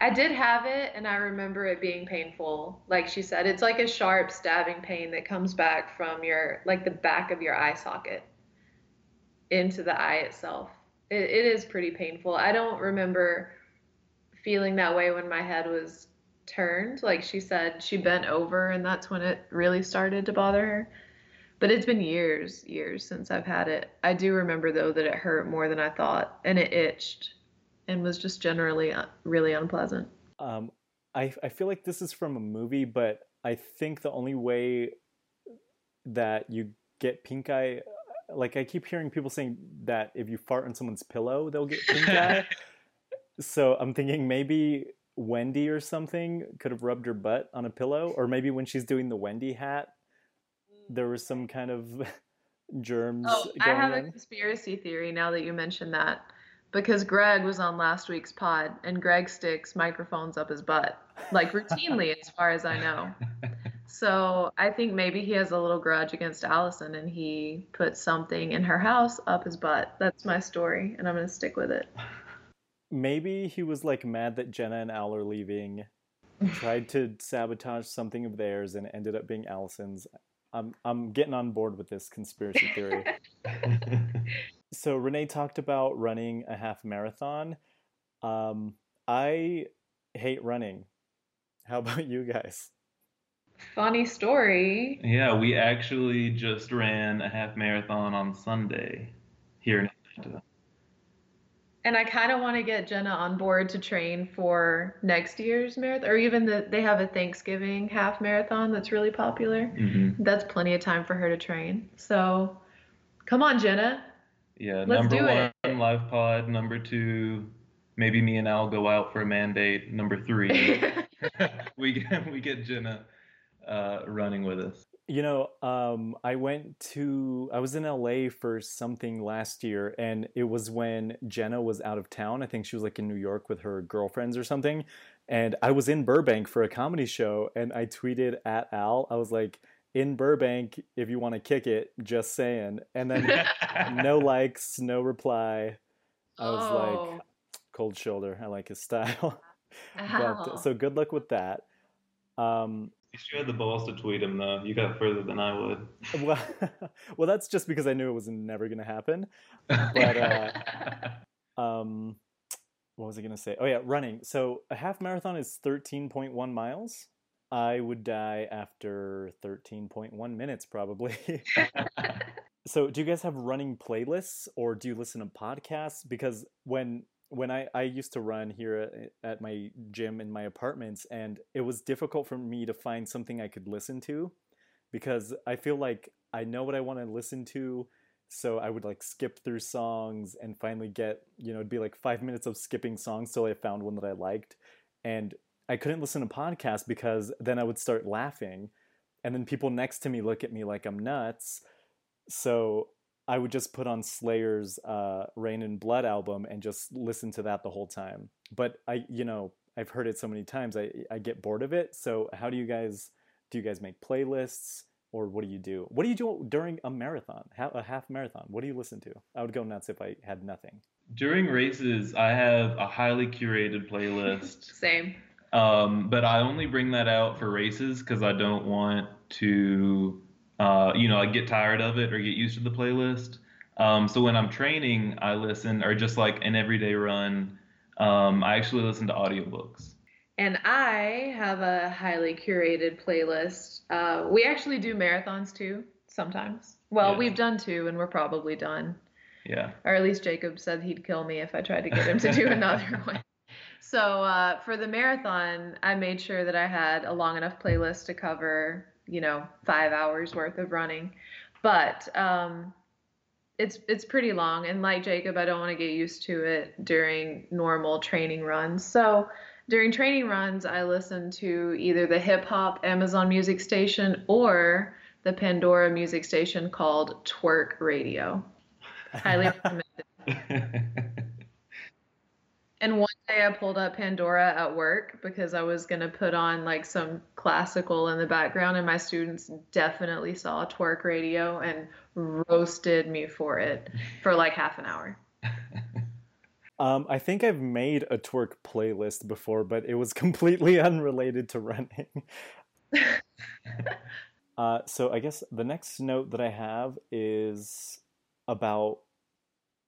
I did have it, and I remember it being painful. Like she said, it's like a sharp stabbing pain that comes back from your like the back of your eye socket into the eye itself. It, it is pretty painful. I don't remember feeling that way when my head was turned. Like she said, she bent over, and that's when it really started to bother her. But it's been years, years since I've had it. I do remember though that it hurt more than I thought, and it itched, and was just generally uh, really unpleasant. Um, I I feel like this is from a movie, but I think the only way that you get pink eye, like I keep hearing people saying that if you fart on someone's pillow, they'll get pink eye. So I'm thinking maybe Wendy or something could have rubbed her butt on a pillow, or maybe when she's doing the Wendy hat, mm. there was some kind of germs. Oh, I have in. a conspiracy theory now that you mentioned that, because Greg was on last week's pod, and Greg sticks microphones up his butt like routinely, as far as I know. So I think maybe he has a little grudge against Alison, and he put something in her house up his butt. That's my story, and I'm gonna stick with it maybe he was like mad that Jenna and Al are leaving, tried to sabotage something of theirs, and ended up being Alison's. I'm I'm getting on board with this conspiracy theory. so Renee talked about running a half marathon. Um, I hate running. How about you guys? Funny story. Yeah, we actually just ran a half marathon on Sunday here in Atlanta. And I kind of want to get Jenna on board to train for next year's marathon, or even the, they have a Thanksgiving half marathon that's really popular. Mm-hmm. That's plenty of time for her to train. So come on, Jenna. Yeah, Let's number do one, it. live pod. Number two, maybe me and Al go out for a mandate. Number three, we get we get Jenna uh, running with us. You know, um, I went to, I was in LA for something last year, and it was when Jenna was out of town. I think she was like in New York with her girlfriends or something. And I was in Burbank for a comedy show, and I tweeted at Al, I was like, in Burbank, if you want to kick it, just saying. And then no likes, no reply. I was oh, like, cold shoulder. I like his style. but so good luck with that. Um, You had the balls to tweet him though. You got further than I would. well, well, that's just because I knew it was never going to happen. But, uh, Um, what was I going to say? Oh yeah, running. So a half marathon is 13.1 miles. I would die after 13.1 minutes probably. so do you guys have running playlists or do you listen to podcasts? Because when when I, I used to run here at, at my gym in my apartments and it was difficult for me to find something I could listen to because I feel like I know what I want to listen to so I would like skip through songs and finally get, you know, it'd be like five minutes of skipping songs till I found one that I liked. And I couldn't listen to podcasts because then I would start laughing. And then people next to me look at me like I'm nuts. So I would just put on Slayer's uh, Reign in Blood album and just listen to that the whole time. But I, you know, I've heard it so many times, I, I get bored of it. So how do you guys, do you guys make playlists? or what do you do? What do you do during a marathon, a half marathon? What do you listen to? I would go nuts if I had nothing. During races, I have a highly curated playlist. Same. Um, but I only bring that out for races because I don't want to, uh, you know, I get tired of it or get used to the playlist. Um, so when I'm training, I listen, or just like an everyday run, um, I actually listen to audiobooks. And I have a highly curated playlist. Uh, we actually do marathons too sometimes. Well, Yes. we've done two, and we're probably done. Yeah. Or at least Jacob said he'd kill me if I tried to get him to do another one. So uh, for the marathon, I made sure that I had a long enough playlist to cover, you know, five hours worth of running. But um, it's it's pretty long, and like Jacob, I don't want to get used to it during normal training runs. So during training runs, I listen to either the hip hop Amazon Music Station or the Pandora music station called Twerk Radio. Highly recommended. And one day I pulled up Pandora at work because I was going to put on like some classical in the background, and my students definitely saw a twerk radio and roasted me for it for like half an hour. Um, I think I've made a twerk playlist before, but it was completely unrelated to running. uh, so I guess the next note that I have is about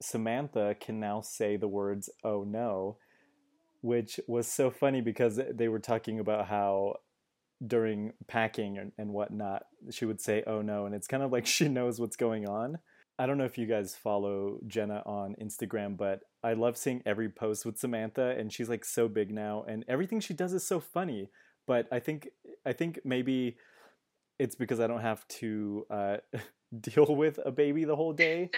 Samantha can now say the words "oh no," which was so funny because they were talking about how during packing and, and whatnot she would say "oh no," and it's kind of like she knows what's going on. I don't know if you guys follow Jenna on Instagram, but I love seeing every post with Samantha, and she's like so big now, and everything she does is so funny. But I think I think maybe it's because I don't have to uh, deal with a baby the whole day.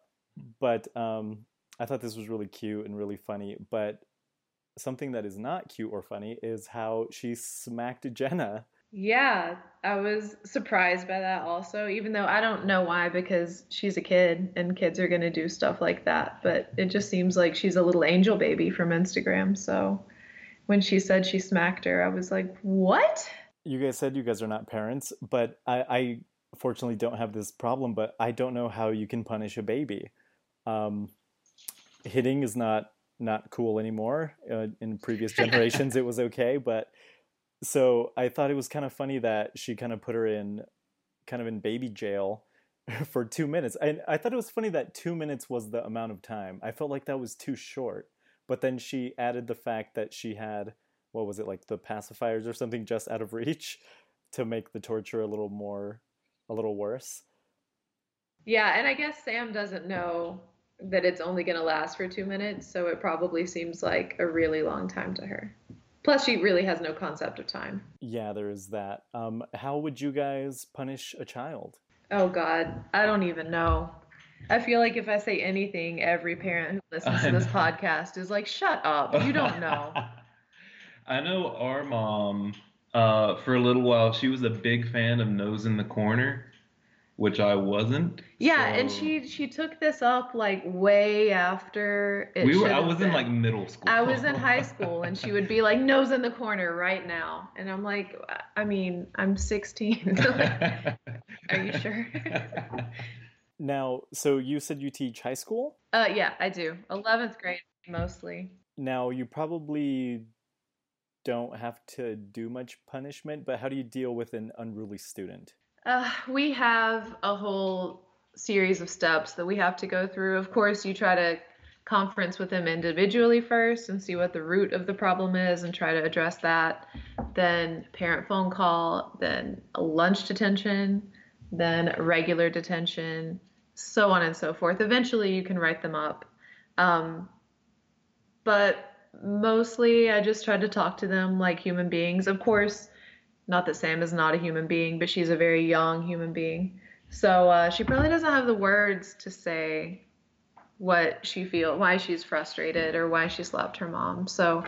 but um, I thought this was really cute and really funny. But something that is not cute or funny is how she smacked Jenna. Yeah, I was surprised by that also, even though I don't know why because she's a kid and kids are going to do stuff like that. But it just seems like she's a little angel baby from Instagram. So when she said she smacked her, I was like, what? You guys said you guys are not parents, but I, I fortunately don't have this problem. But I don't know how you can punish a baby. Um, hitting is not not cool anymore. Uh, in previous generations, it was okay, but so I thought it was kind of funny that she kind of put her in kind of in baby jail for two minutes. And I thought it was funny that two minutes was the amount of time. I felt like that was too short. But then she added the fact that she had, what was it, like the pacifiers or something just out of reach to make the torture a little more, a little worse. Yeah, and I guess Sam doesn't know that it's only going to last for two minutes, so it probably seems like a really long time to her. Plus, she really has no concept of time. Yeah, there is that. Um, how would you guys punish a child? Oh, God. I don't even know. I feel like if I say anything, every parent who listens to this podcast is like, shut up. You don't know. I know our mom, uh, for a little while, she was a big fan of Nose in the Corner which I wasn't. Yeah, so... and she she took this up like way after it. We were. I was been. in like middle school. I was in high school, and she would be like, "Nose in the corner right now," and I'm like, I mean, I'm 16. Are you sure? now, so you said you teach high school? Uh, yeah, I do. 11th grade mostly. Now, you probably don't have to do much punishment, but how do you deal with an unruly student? Uh, we have a whole series of steps that we have to go through. Of course, you try to conference with them individually first and see what the root of the problem is and try to address that. Then parent phone call, then lunch detention, then regular detention, so on and so forth. Eventually, you can write them up. Um, but mostly, I just try to talk to them like human beings. Of course, not that Sam is not a human being, but she's a very young human being. So uh, she probably doesn't have the words to say what she feel, why she's frustrated, or why she slapped her mom. So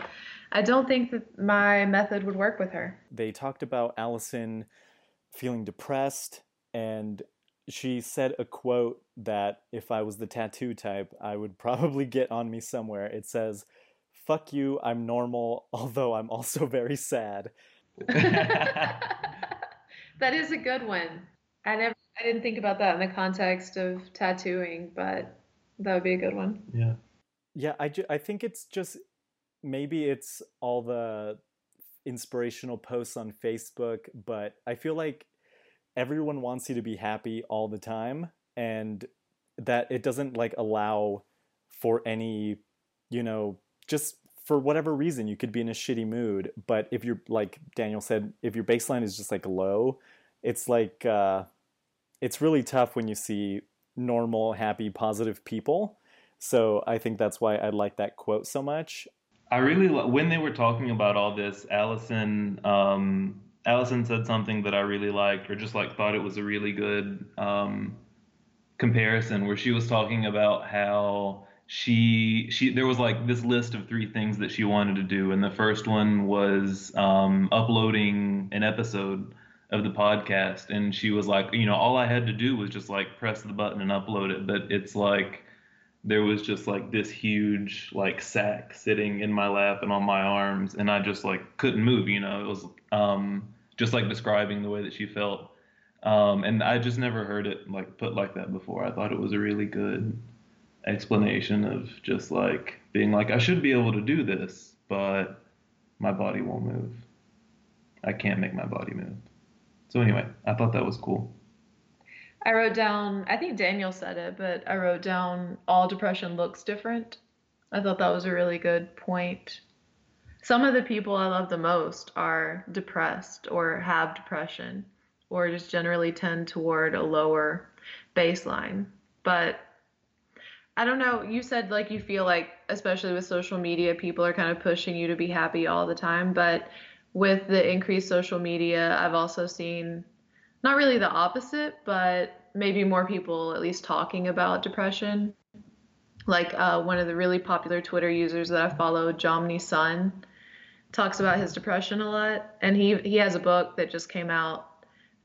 I don't think that my method would work with her. They talked about Alison feeling depressed, and she said a quote that if I was the tattoo type, I would probably get on me somewhere. It says, Fuck you, I'm normal, although I'm also very sad. that is a good one. I never I didn't think about that in the context of tattooing, but that would be a good one. Yeah. Yeah, I, ju- I think it's just maybe it's all the inspirational posts on Facebook, but I feel like everyone wants you to be happy all the time and that it doesn't like allow for any, you know, just for whatever reason you could be in a shitty mood but if you're like daniel said if your baseline is just like low it's like uh, it's really tough when you see normal happy positive people. So i think that's why i like that quote so much. I really when they were talking about all this alison um, alison said something that i really liked or just like thought it was a really good um, comparison where she was talking about how she she there was like this list of three things that she wanted to do. And the first one was um, uploading an episode of the podcast. And she was like you know all i had to do was just like press the button and upload it. But it's like there was just like this huge like sack sitting in my lap and on my arms. And i just like couldn't move you know it was um, just like describing the way that she felt. Um, and i just never heard it like put like that before. I thought it was a really good explanation of just like being like, I should be able to do this, but my body won't move. I can't make my body move. So anyway, I thought that was cool. I wrote down, I think Daniel said it, but I wrote down all depression looks different. I thought that was a really good point. Some of the people I love the most are depressed or have depression or just generally tend toward a lower baseline. But I don't know. You said like you feel like, especially with social media, people are kind of pushing you to be happy all the time. But with the increased social media, I've also seen not really the opposite, but maybe more people at least talking about depression. Like uh, one of the really popular Twitter users that I follow, Jomny Sun, talks about his depression a lot, and he he has a book that just came out.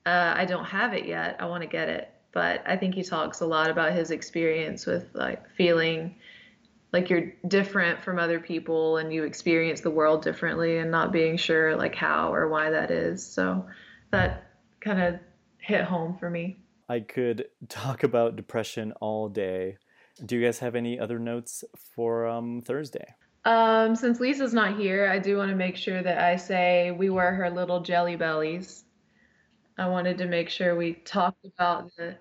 Uh, I don't have it yet. I want to get it but I think he talks a lot about his experience with like feeling like you're different from other people and you experience the world differently and not being sure like how or why that is. So that kind of hit home for me. I could talk about depression all day. Do you guys have any other notes for um, Thursday? Um, since Lisa's not here, I do want to make sure that I say we were her little jelly bellies I wanted to make sure we talked about the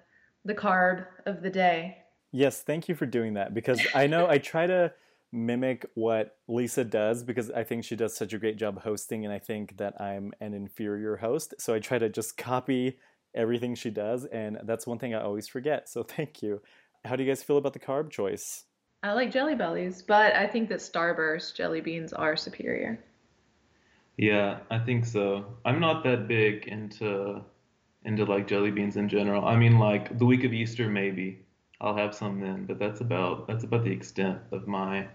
the carb of the day. Yes, thank you for doing that because I know I try to mimic what Lisa does because I think she does such a great job hosting and I think that I'm an inferior host. So I try to just copy everything she does and that's one thing I always forget. So thank you. How do you guys feel about the carb choice? I like jelly bellies, but I think that Starburst jelly beans are superior. Yeah, I think so. I'm not that big into into like jelly beans in general. I mean, like the week of Easter, maybe I'll have some then, but that's about that's about the extent of my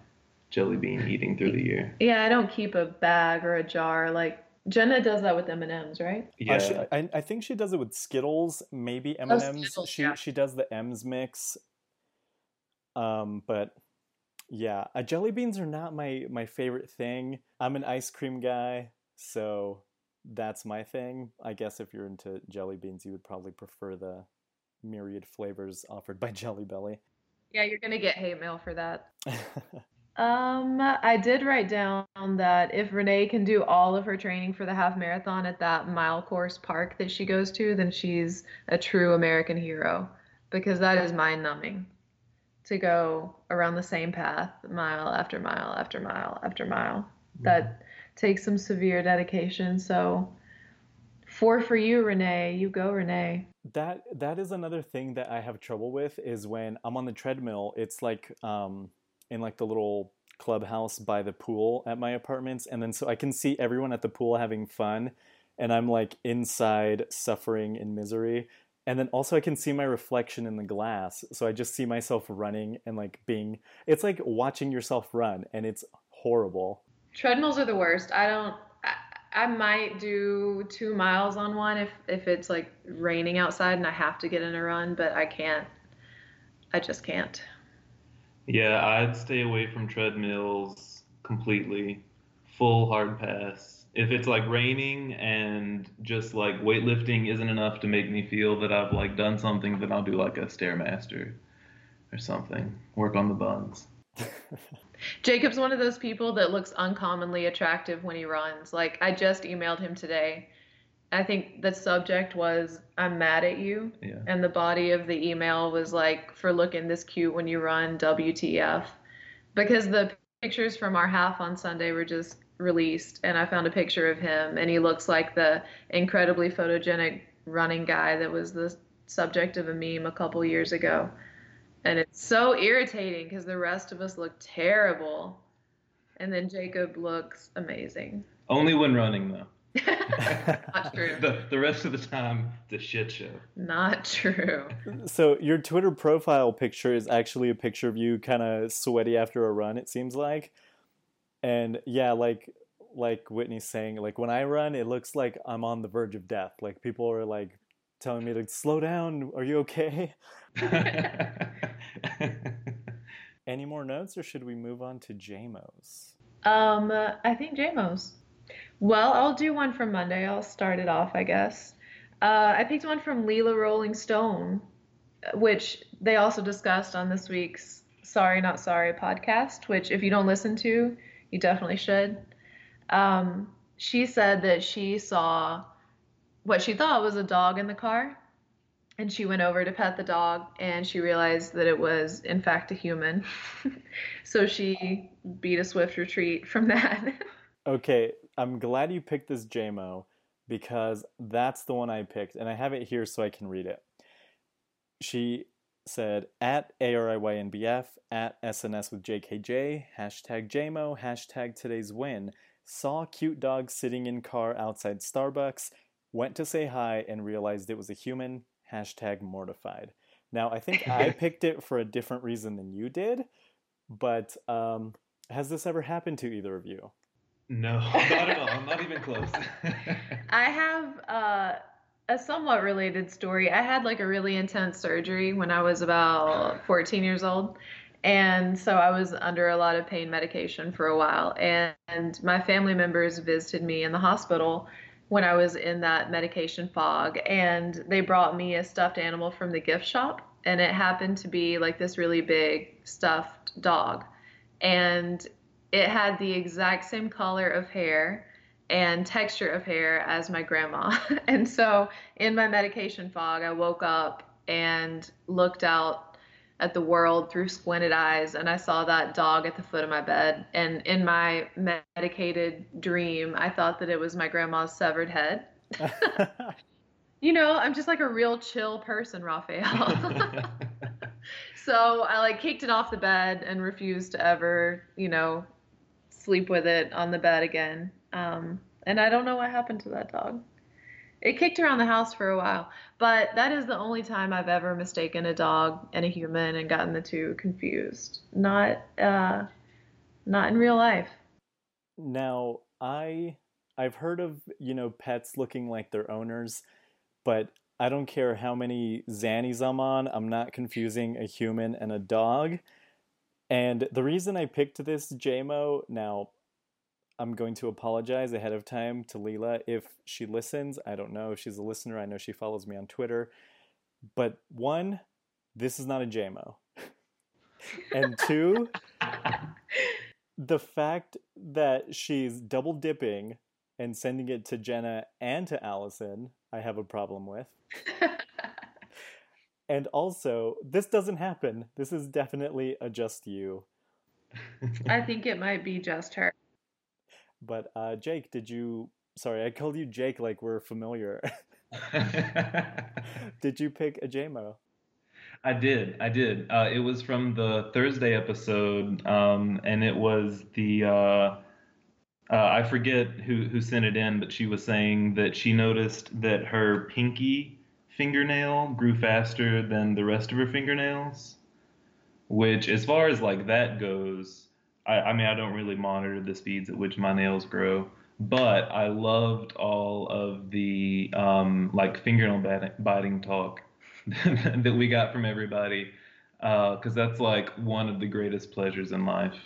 jelly bean eating through the year. Yeah, I don't keep a bag or a jar. Like Jenna does that with M and M's, right? Uh, Yeah, she- I, I think she does it with Skittles, maybe M and M's. Oh, She yeah. she does the M's mix. Um, but yeah, uh, jelly beans are not my my favorite thing. I'm an ice cream guy, so that's my thing. I guess if you're into jelly beans, you would probably prefer the myriad flavors offered by Jelly Belly. Yeah, you're gonna get hate mail for that. Um, I did write down that if Renee can do all of her training for the half marathon at that mile course park that she goes to, then she's a true American hero because that is mind numbing to go around the same path mile after mile after mile after mile. That takes some severe dedication. So, four for you, Renee. You go, Renee. That that is another thing that I have trouble with is when I'm on the treadmill, it's like um in like the little clubhouse by the pool at my apartments and then so I can see everyone at the pool having fun and I'm like inside suffering in misery. And then also I can see my reflection in the glass. So I just see myself running and like being it's like watching yourself run and it's horrible. Treadmills are the worst. I don't. I, I might do two miles on one if if it's like raining outside and I have to get in a run, but I can't. I just can't. Yeah, I'd stay away from treadmills completely. Full hard pass. If it's like raining and just like weightlifting isn't enough to make me feel that I've like done something, then I'll do like a stairmaster or something. Work on the buns. Jacob's one of those people that looks uncommonly attractive when he runs. Like I just emailed him today. I think the subject was I'm mad at you. Yeah. And the body of the email was like, for looking this cute when you run, WTF. Because the pictures from our half on Sunday were just released, and I found a picture of him, and he looks like the incredibly photogenic running guy that was the subject of a meme a couple years ago. And it's so irritating because the rest of us look terrible. And then Jacob looks amazing. Only when running though. Not true. the, the rest of the time, it's a shit show. Not true. So your Twitter profile picture is actually a picture of you kind of sweaty after a run. It seems like, and yeah, like like Whitney's saying, like when I run, it looks like I'm on the verge of death. Like people are like telling me to slow down. Are you okay? Any more notes, or should we move on to JMOs? Um, I think JMO's. Well, I'll do one from Monday. I'll start it off, I guess. Uh, I picked one from Leela Rolling Stone, which they also discussed on this week's Sorry Not Sorry podcast, which if you don't listen to, you definitely should. Um, she said that she saw what she thought was a dog in the car, and she went over to pet the dog, and she realized that it was, in fact, a human. so she beat a swift retreat from that. Okay, I'm glad you picked this JMO because that's the one I picked, and I have it here so I can read it. She said at ARIYNBF, at SNS with JKJ, hashtag JMO, hashtag today's win, saw cute dog sitting in car outside Starbucks, went to say hi and realized it was a human, hashtag mortified. Now, I think I picked it for a different reason than you did, but um, has this ever happened to either of you? no, not at all. I'm not even close. I have uh, a somewhat related story. I had like a really intense surgery when I was about 14 years old. And so I was under a lot of pain medication for a while. And, and my family members visited me in the hospital when I was in that medication fog. And they brought me a stuffed animal from the gift shop. And it happened to be like this really big stuffed dog. And it had the exact same color of hair and texture of hair as my grandma. and so in my medication fog, I woke up and looked out at the world through squinted eyes and I saw that dog at the foot of my bed. And in my medicated dream, I thought that it was my grandma's severed head. you know, I'm just like a real chill person, Rafael. so I like kicked it off the bed and refused to ever, you know, sleep with it on the bed again. Um, and I don't know what happened to that dog. It kicked around the house for a while, but that is the only time I've ever mistaken a dog and a human and gotten the two confused. Not, uh, not in real life. Now, I I've heard of you know pets looking like their owners, but I don't care how many Xannies I'm on. I'm not confusing a human and a dog. And the reason I picked this JMO now I'm going to apologize ahead of time to Leela if she listens. I don't know if she's a listener. I know she follows me on Twitter. But one, this is not a JMO. and two, the fact that she's double dipping and sending it to Jenna and to Alison, I have a problem with. and also, this doesn't happen. This is definitely a just you. I think it might be just her. But uh, Jake, did you? Sorry, I called you Jake like we're familiar. did you pick a JMO? I did. I did. Uh, it was from the Thursday episode, um, and it was the. Uh, uh, I forget who who sent it in, but she was saying that she noticed that her pinky fingernail grew faster than the rest of her fingernails. Which, as far as like that goes, I, I mean, I don't really monitor the speeds at which my nails grow, but I loved all of the um, like fingernail biting talk that we got from everybody, because uh, that's like one of the greatest pleasures in life.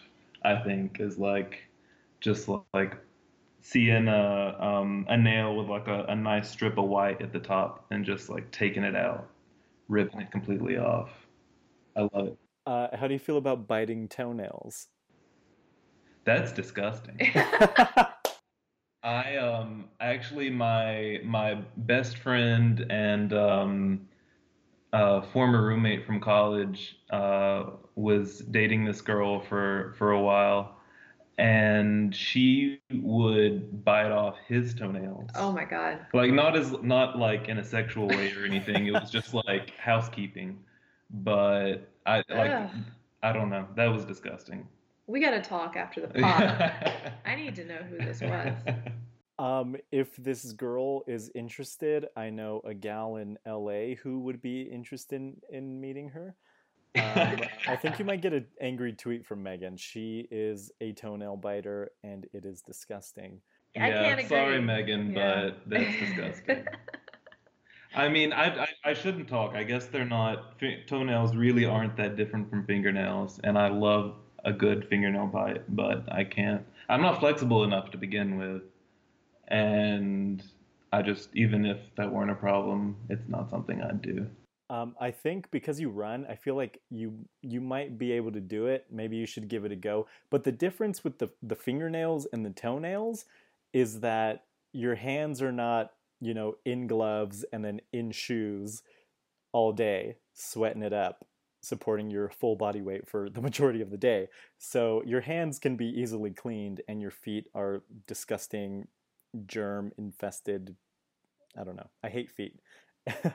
I think is like just like seeing a um, a nail with like a, a nice strip of white at the top and just like taking it out, ripping it completely off. I love it. Uh, how do you feel about biting toenails? That's disgusting. I um actually my my best friend and um uh, former roommate from college uh, was dating this girl for for a while, and she would bite off his toenails. Oh my god! Like not as not like in a sexual way or anything. it was just like housekeeping, but I like Ugh. I don't know. That was disgusting. We got to talk after the pod. I need to know who this was. Um, if this girl is interested, I know a gal in LA who would be interested in, in meeting her. Um, I think you might get an angry tweet from Megan. She is a toenail biter, and it is disgusting. I yeah, sorry, Megan, yeah. but that's disgusting. I mean, I, I, I shouldn't talk. I guess they're not toenails. Really, aren't that different from fingernails, and I love a good fingernail bite, but I can't. I'm not flexible enough to begin with, and I just even if that weren't a problem, it's not something I'd do. Um, I think because you run, I feel like you you might be able to do it. Maybe you should give it a go. But the difference with the the fingernails and the toenails is that your hands are not you know in gloves and then in shoes all day sweating it up supporting your full body weight for the majority of the day. So your hands can be easily cleaned and your feet are disgusting, germ infested. I don't know. I hate feet. but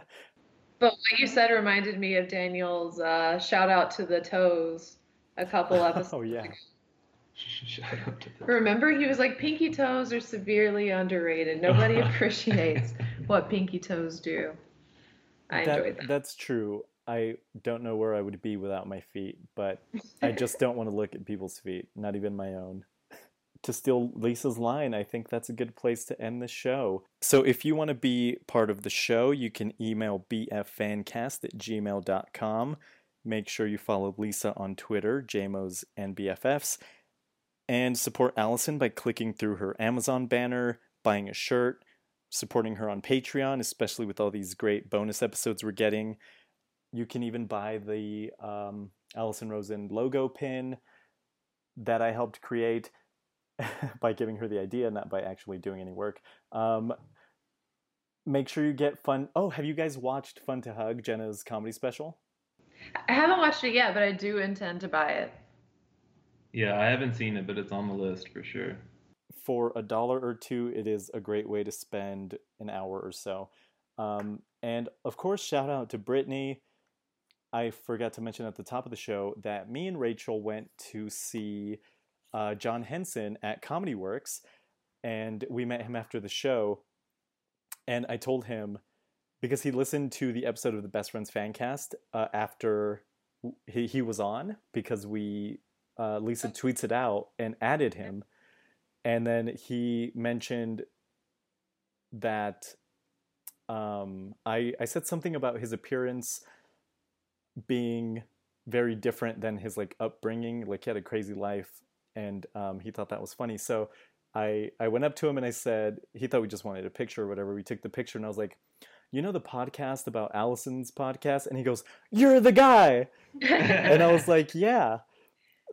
what you said reminded me of Daniel's uh, shout out to the toes a couple episodes. oh, yeah. Remember, he was like, pinky toes are severely underrated. Nobody appreciates what pinky toes do. I that, enjoyed that. That's true. I don't know where I would be without my feet, but I just don't want to look at people's feet, not even my own. to steal Lisa's line, I think that's a good place to end the show. So if you want to be part of the show, you can email bffancast at gmail.com. Make sure you follow Lisa on Twitter, JMOs and BFFs, and support Alison by clicking through her Amazon banner, buying a shirt, supporting her on Patreon, especially with all these great bonus episodes we're getting you can even buy the um, Alison Rosen logo pin that I helped create. by giving her the idea, not by actually doing any work. Um, make sure you get fun. Oh, have you guys watched Fun to Hug, Jenna's comedy special? I haven't watched it yet, but I do intend to buy it. Yeah, I haven't seen it, but it's on the list for sure. For a dollar or two, it is a great way to spend an hour or so. Um, and of course, shout out to Brittany. I forgot to mention at the top of the show that me and Rachel went to see uh, John Henson at Comedy Works, and we met him after the show. And I told him because he listened to the episode of the Best Friends fan cast uh, after he, he was on because we uh, Lisa tweets it out and added him, and then he mentioned that um, I I said something about his appearance being very different than his like upbringing. Like he had a crazy life, and um, he thought that was funny. So I I went up to him and I said he thought we just wanted a picture or whatever. We took the picture and I was like, you know the podcast about Alison's podcast, and he goes, you're the guy, and I was like, yeah.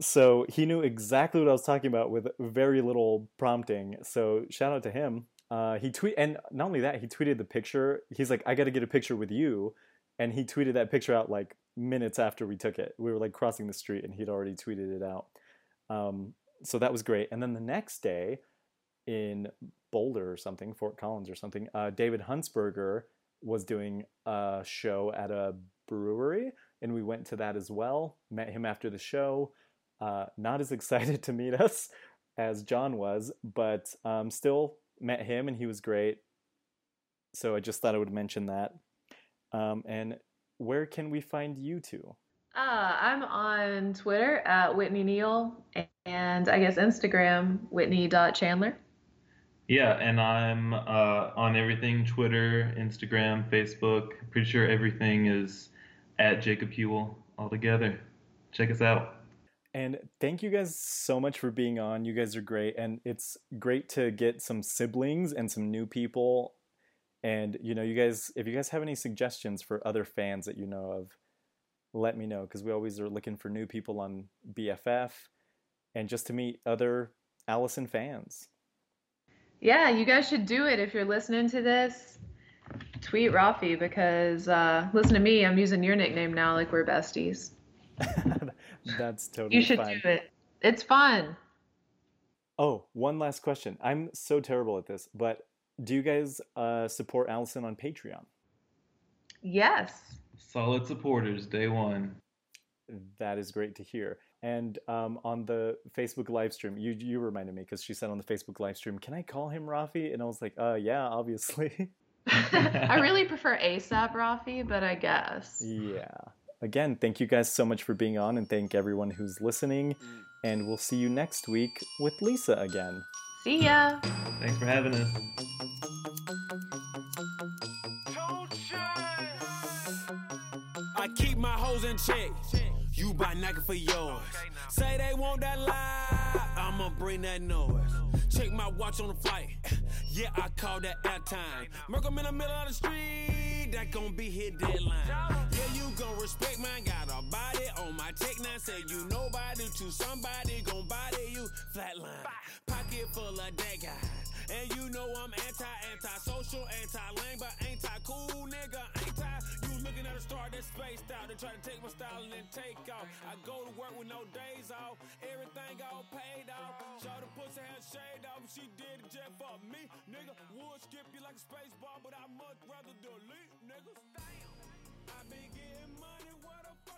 So he knew exactly what I was talking about with very little prompting. So shout out to him. Uh, he tweet and not only that, he tweeted the picture. He's like, I got to get a picture with you, and he tweeted that picture out like minutes after we took it. We were like crossing the street, and he'd already tweeted it out. Um, so that was great. And then the next day, in Boulder or something, Fort Collins or something, uh, David Huntsberger was doing a show at a brewery, and we went to that as well. Met him after the show. Uh, not as excited to meet us as John was, but um, still met him, and he was great. So I just thought I would mention that. Um, and where can we find you two? Uh, I'm on Twitter at Whitney Neil and I guess Instagram, Whitney.Chandler. Yeah, and I'm uh, on everything Twitter, Instagram, Facebook. Pretty sure everything is at Jacob Hewell altogether. Check us out. And thank you guys so much for being on. You guys are great. And it's great to get some siblings and some new people. And, you know, you guys, if you guys have any suggestions for other fans that you know of, let me know because we always are looking for new people on BFF and just to meet other Alison fans. Yeah, you guys should do it if you're listening to this. Tweet Rafi because uh, listen to me, I'm using your nickname now like we're besties. That's totally You should fine. do it. It's fun. Oh, one last question. I'm so terrible at this, but do you guys uh, support Alison on Patreon? Yes. Solid supporters, day one. That is great to hear. And um, on the Facebook live stream, you you reminded me because she said on the Facebook live stream, "Can I call him Rafi?" And I was like, "Uh, yeah, obviously." I really prefer ASAP Rafi, but I guess. yeah. Again, thank you guys so much for being on, and thank everyone who's listening. And we'll see you next week with Lisa again. See ya. Thanks for having us. I keep my hoes in check. You buy Nike for yours. Say they want that live, I'ma bring that noise. Check my watch on the flight. Yeah, I call that airtime. Merc, I'm in the middle of the street. That gon' be hit deadline. Yeah, you gon' respect mine. Got a body on my tech now. Say you nobody to somebody gon' body you flatline. Pocket full of that guy. And you know I'm anti, anti social, anti lame, but ain't I cool, nigga? Ain't I? You looking at a star that's spaced out. They try to take my style and then take off. I go to work with no days off. Everything all paid off. Show the pussy had shade off. She did it just for me, nigga. Would skip you like a space ball, but I much rather delete, niggas. Damn been getting money, what the fuck?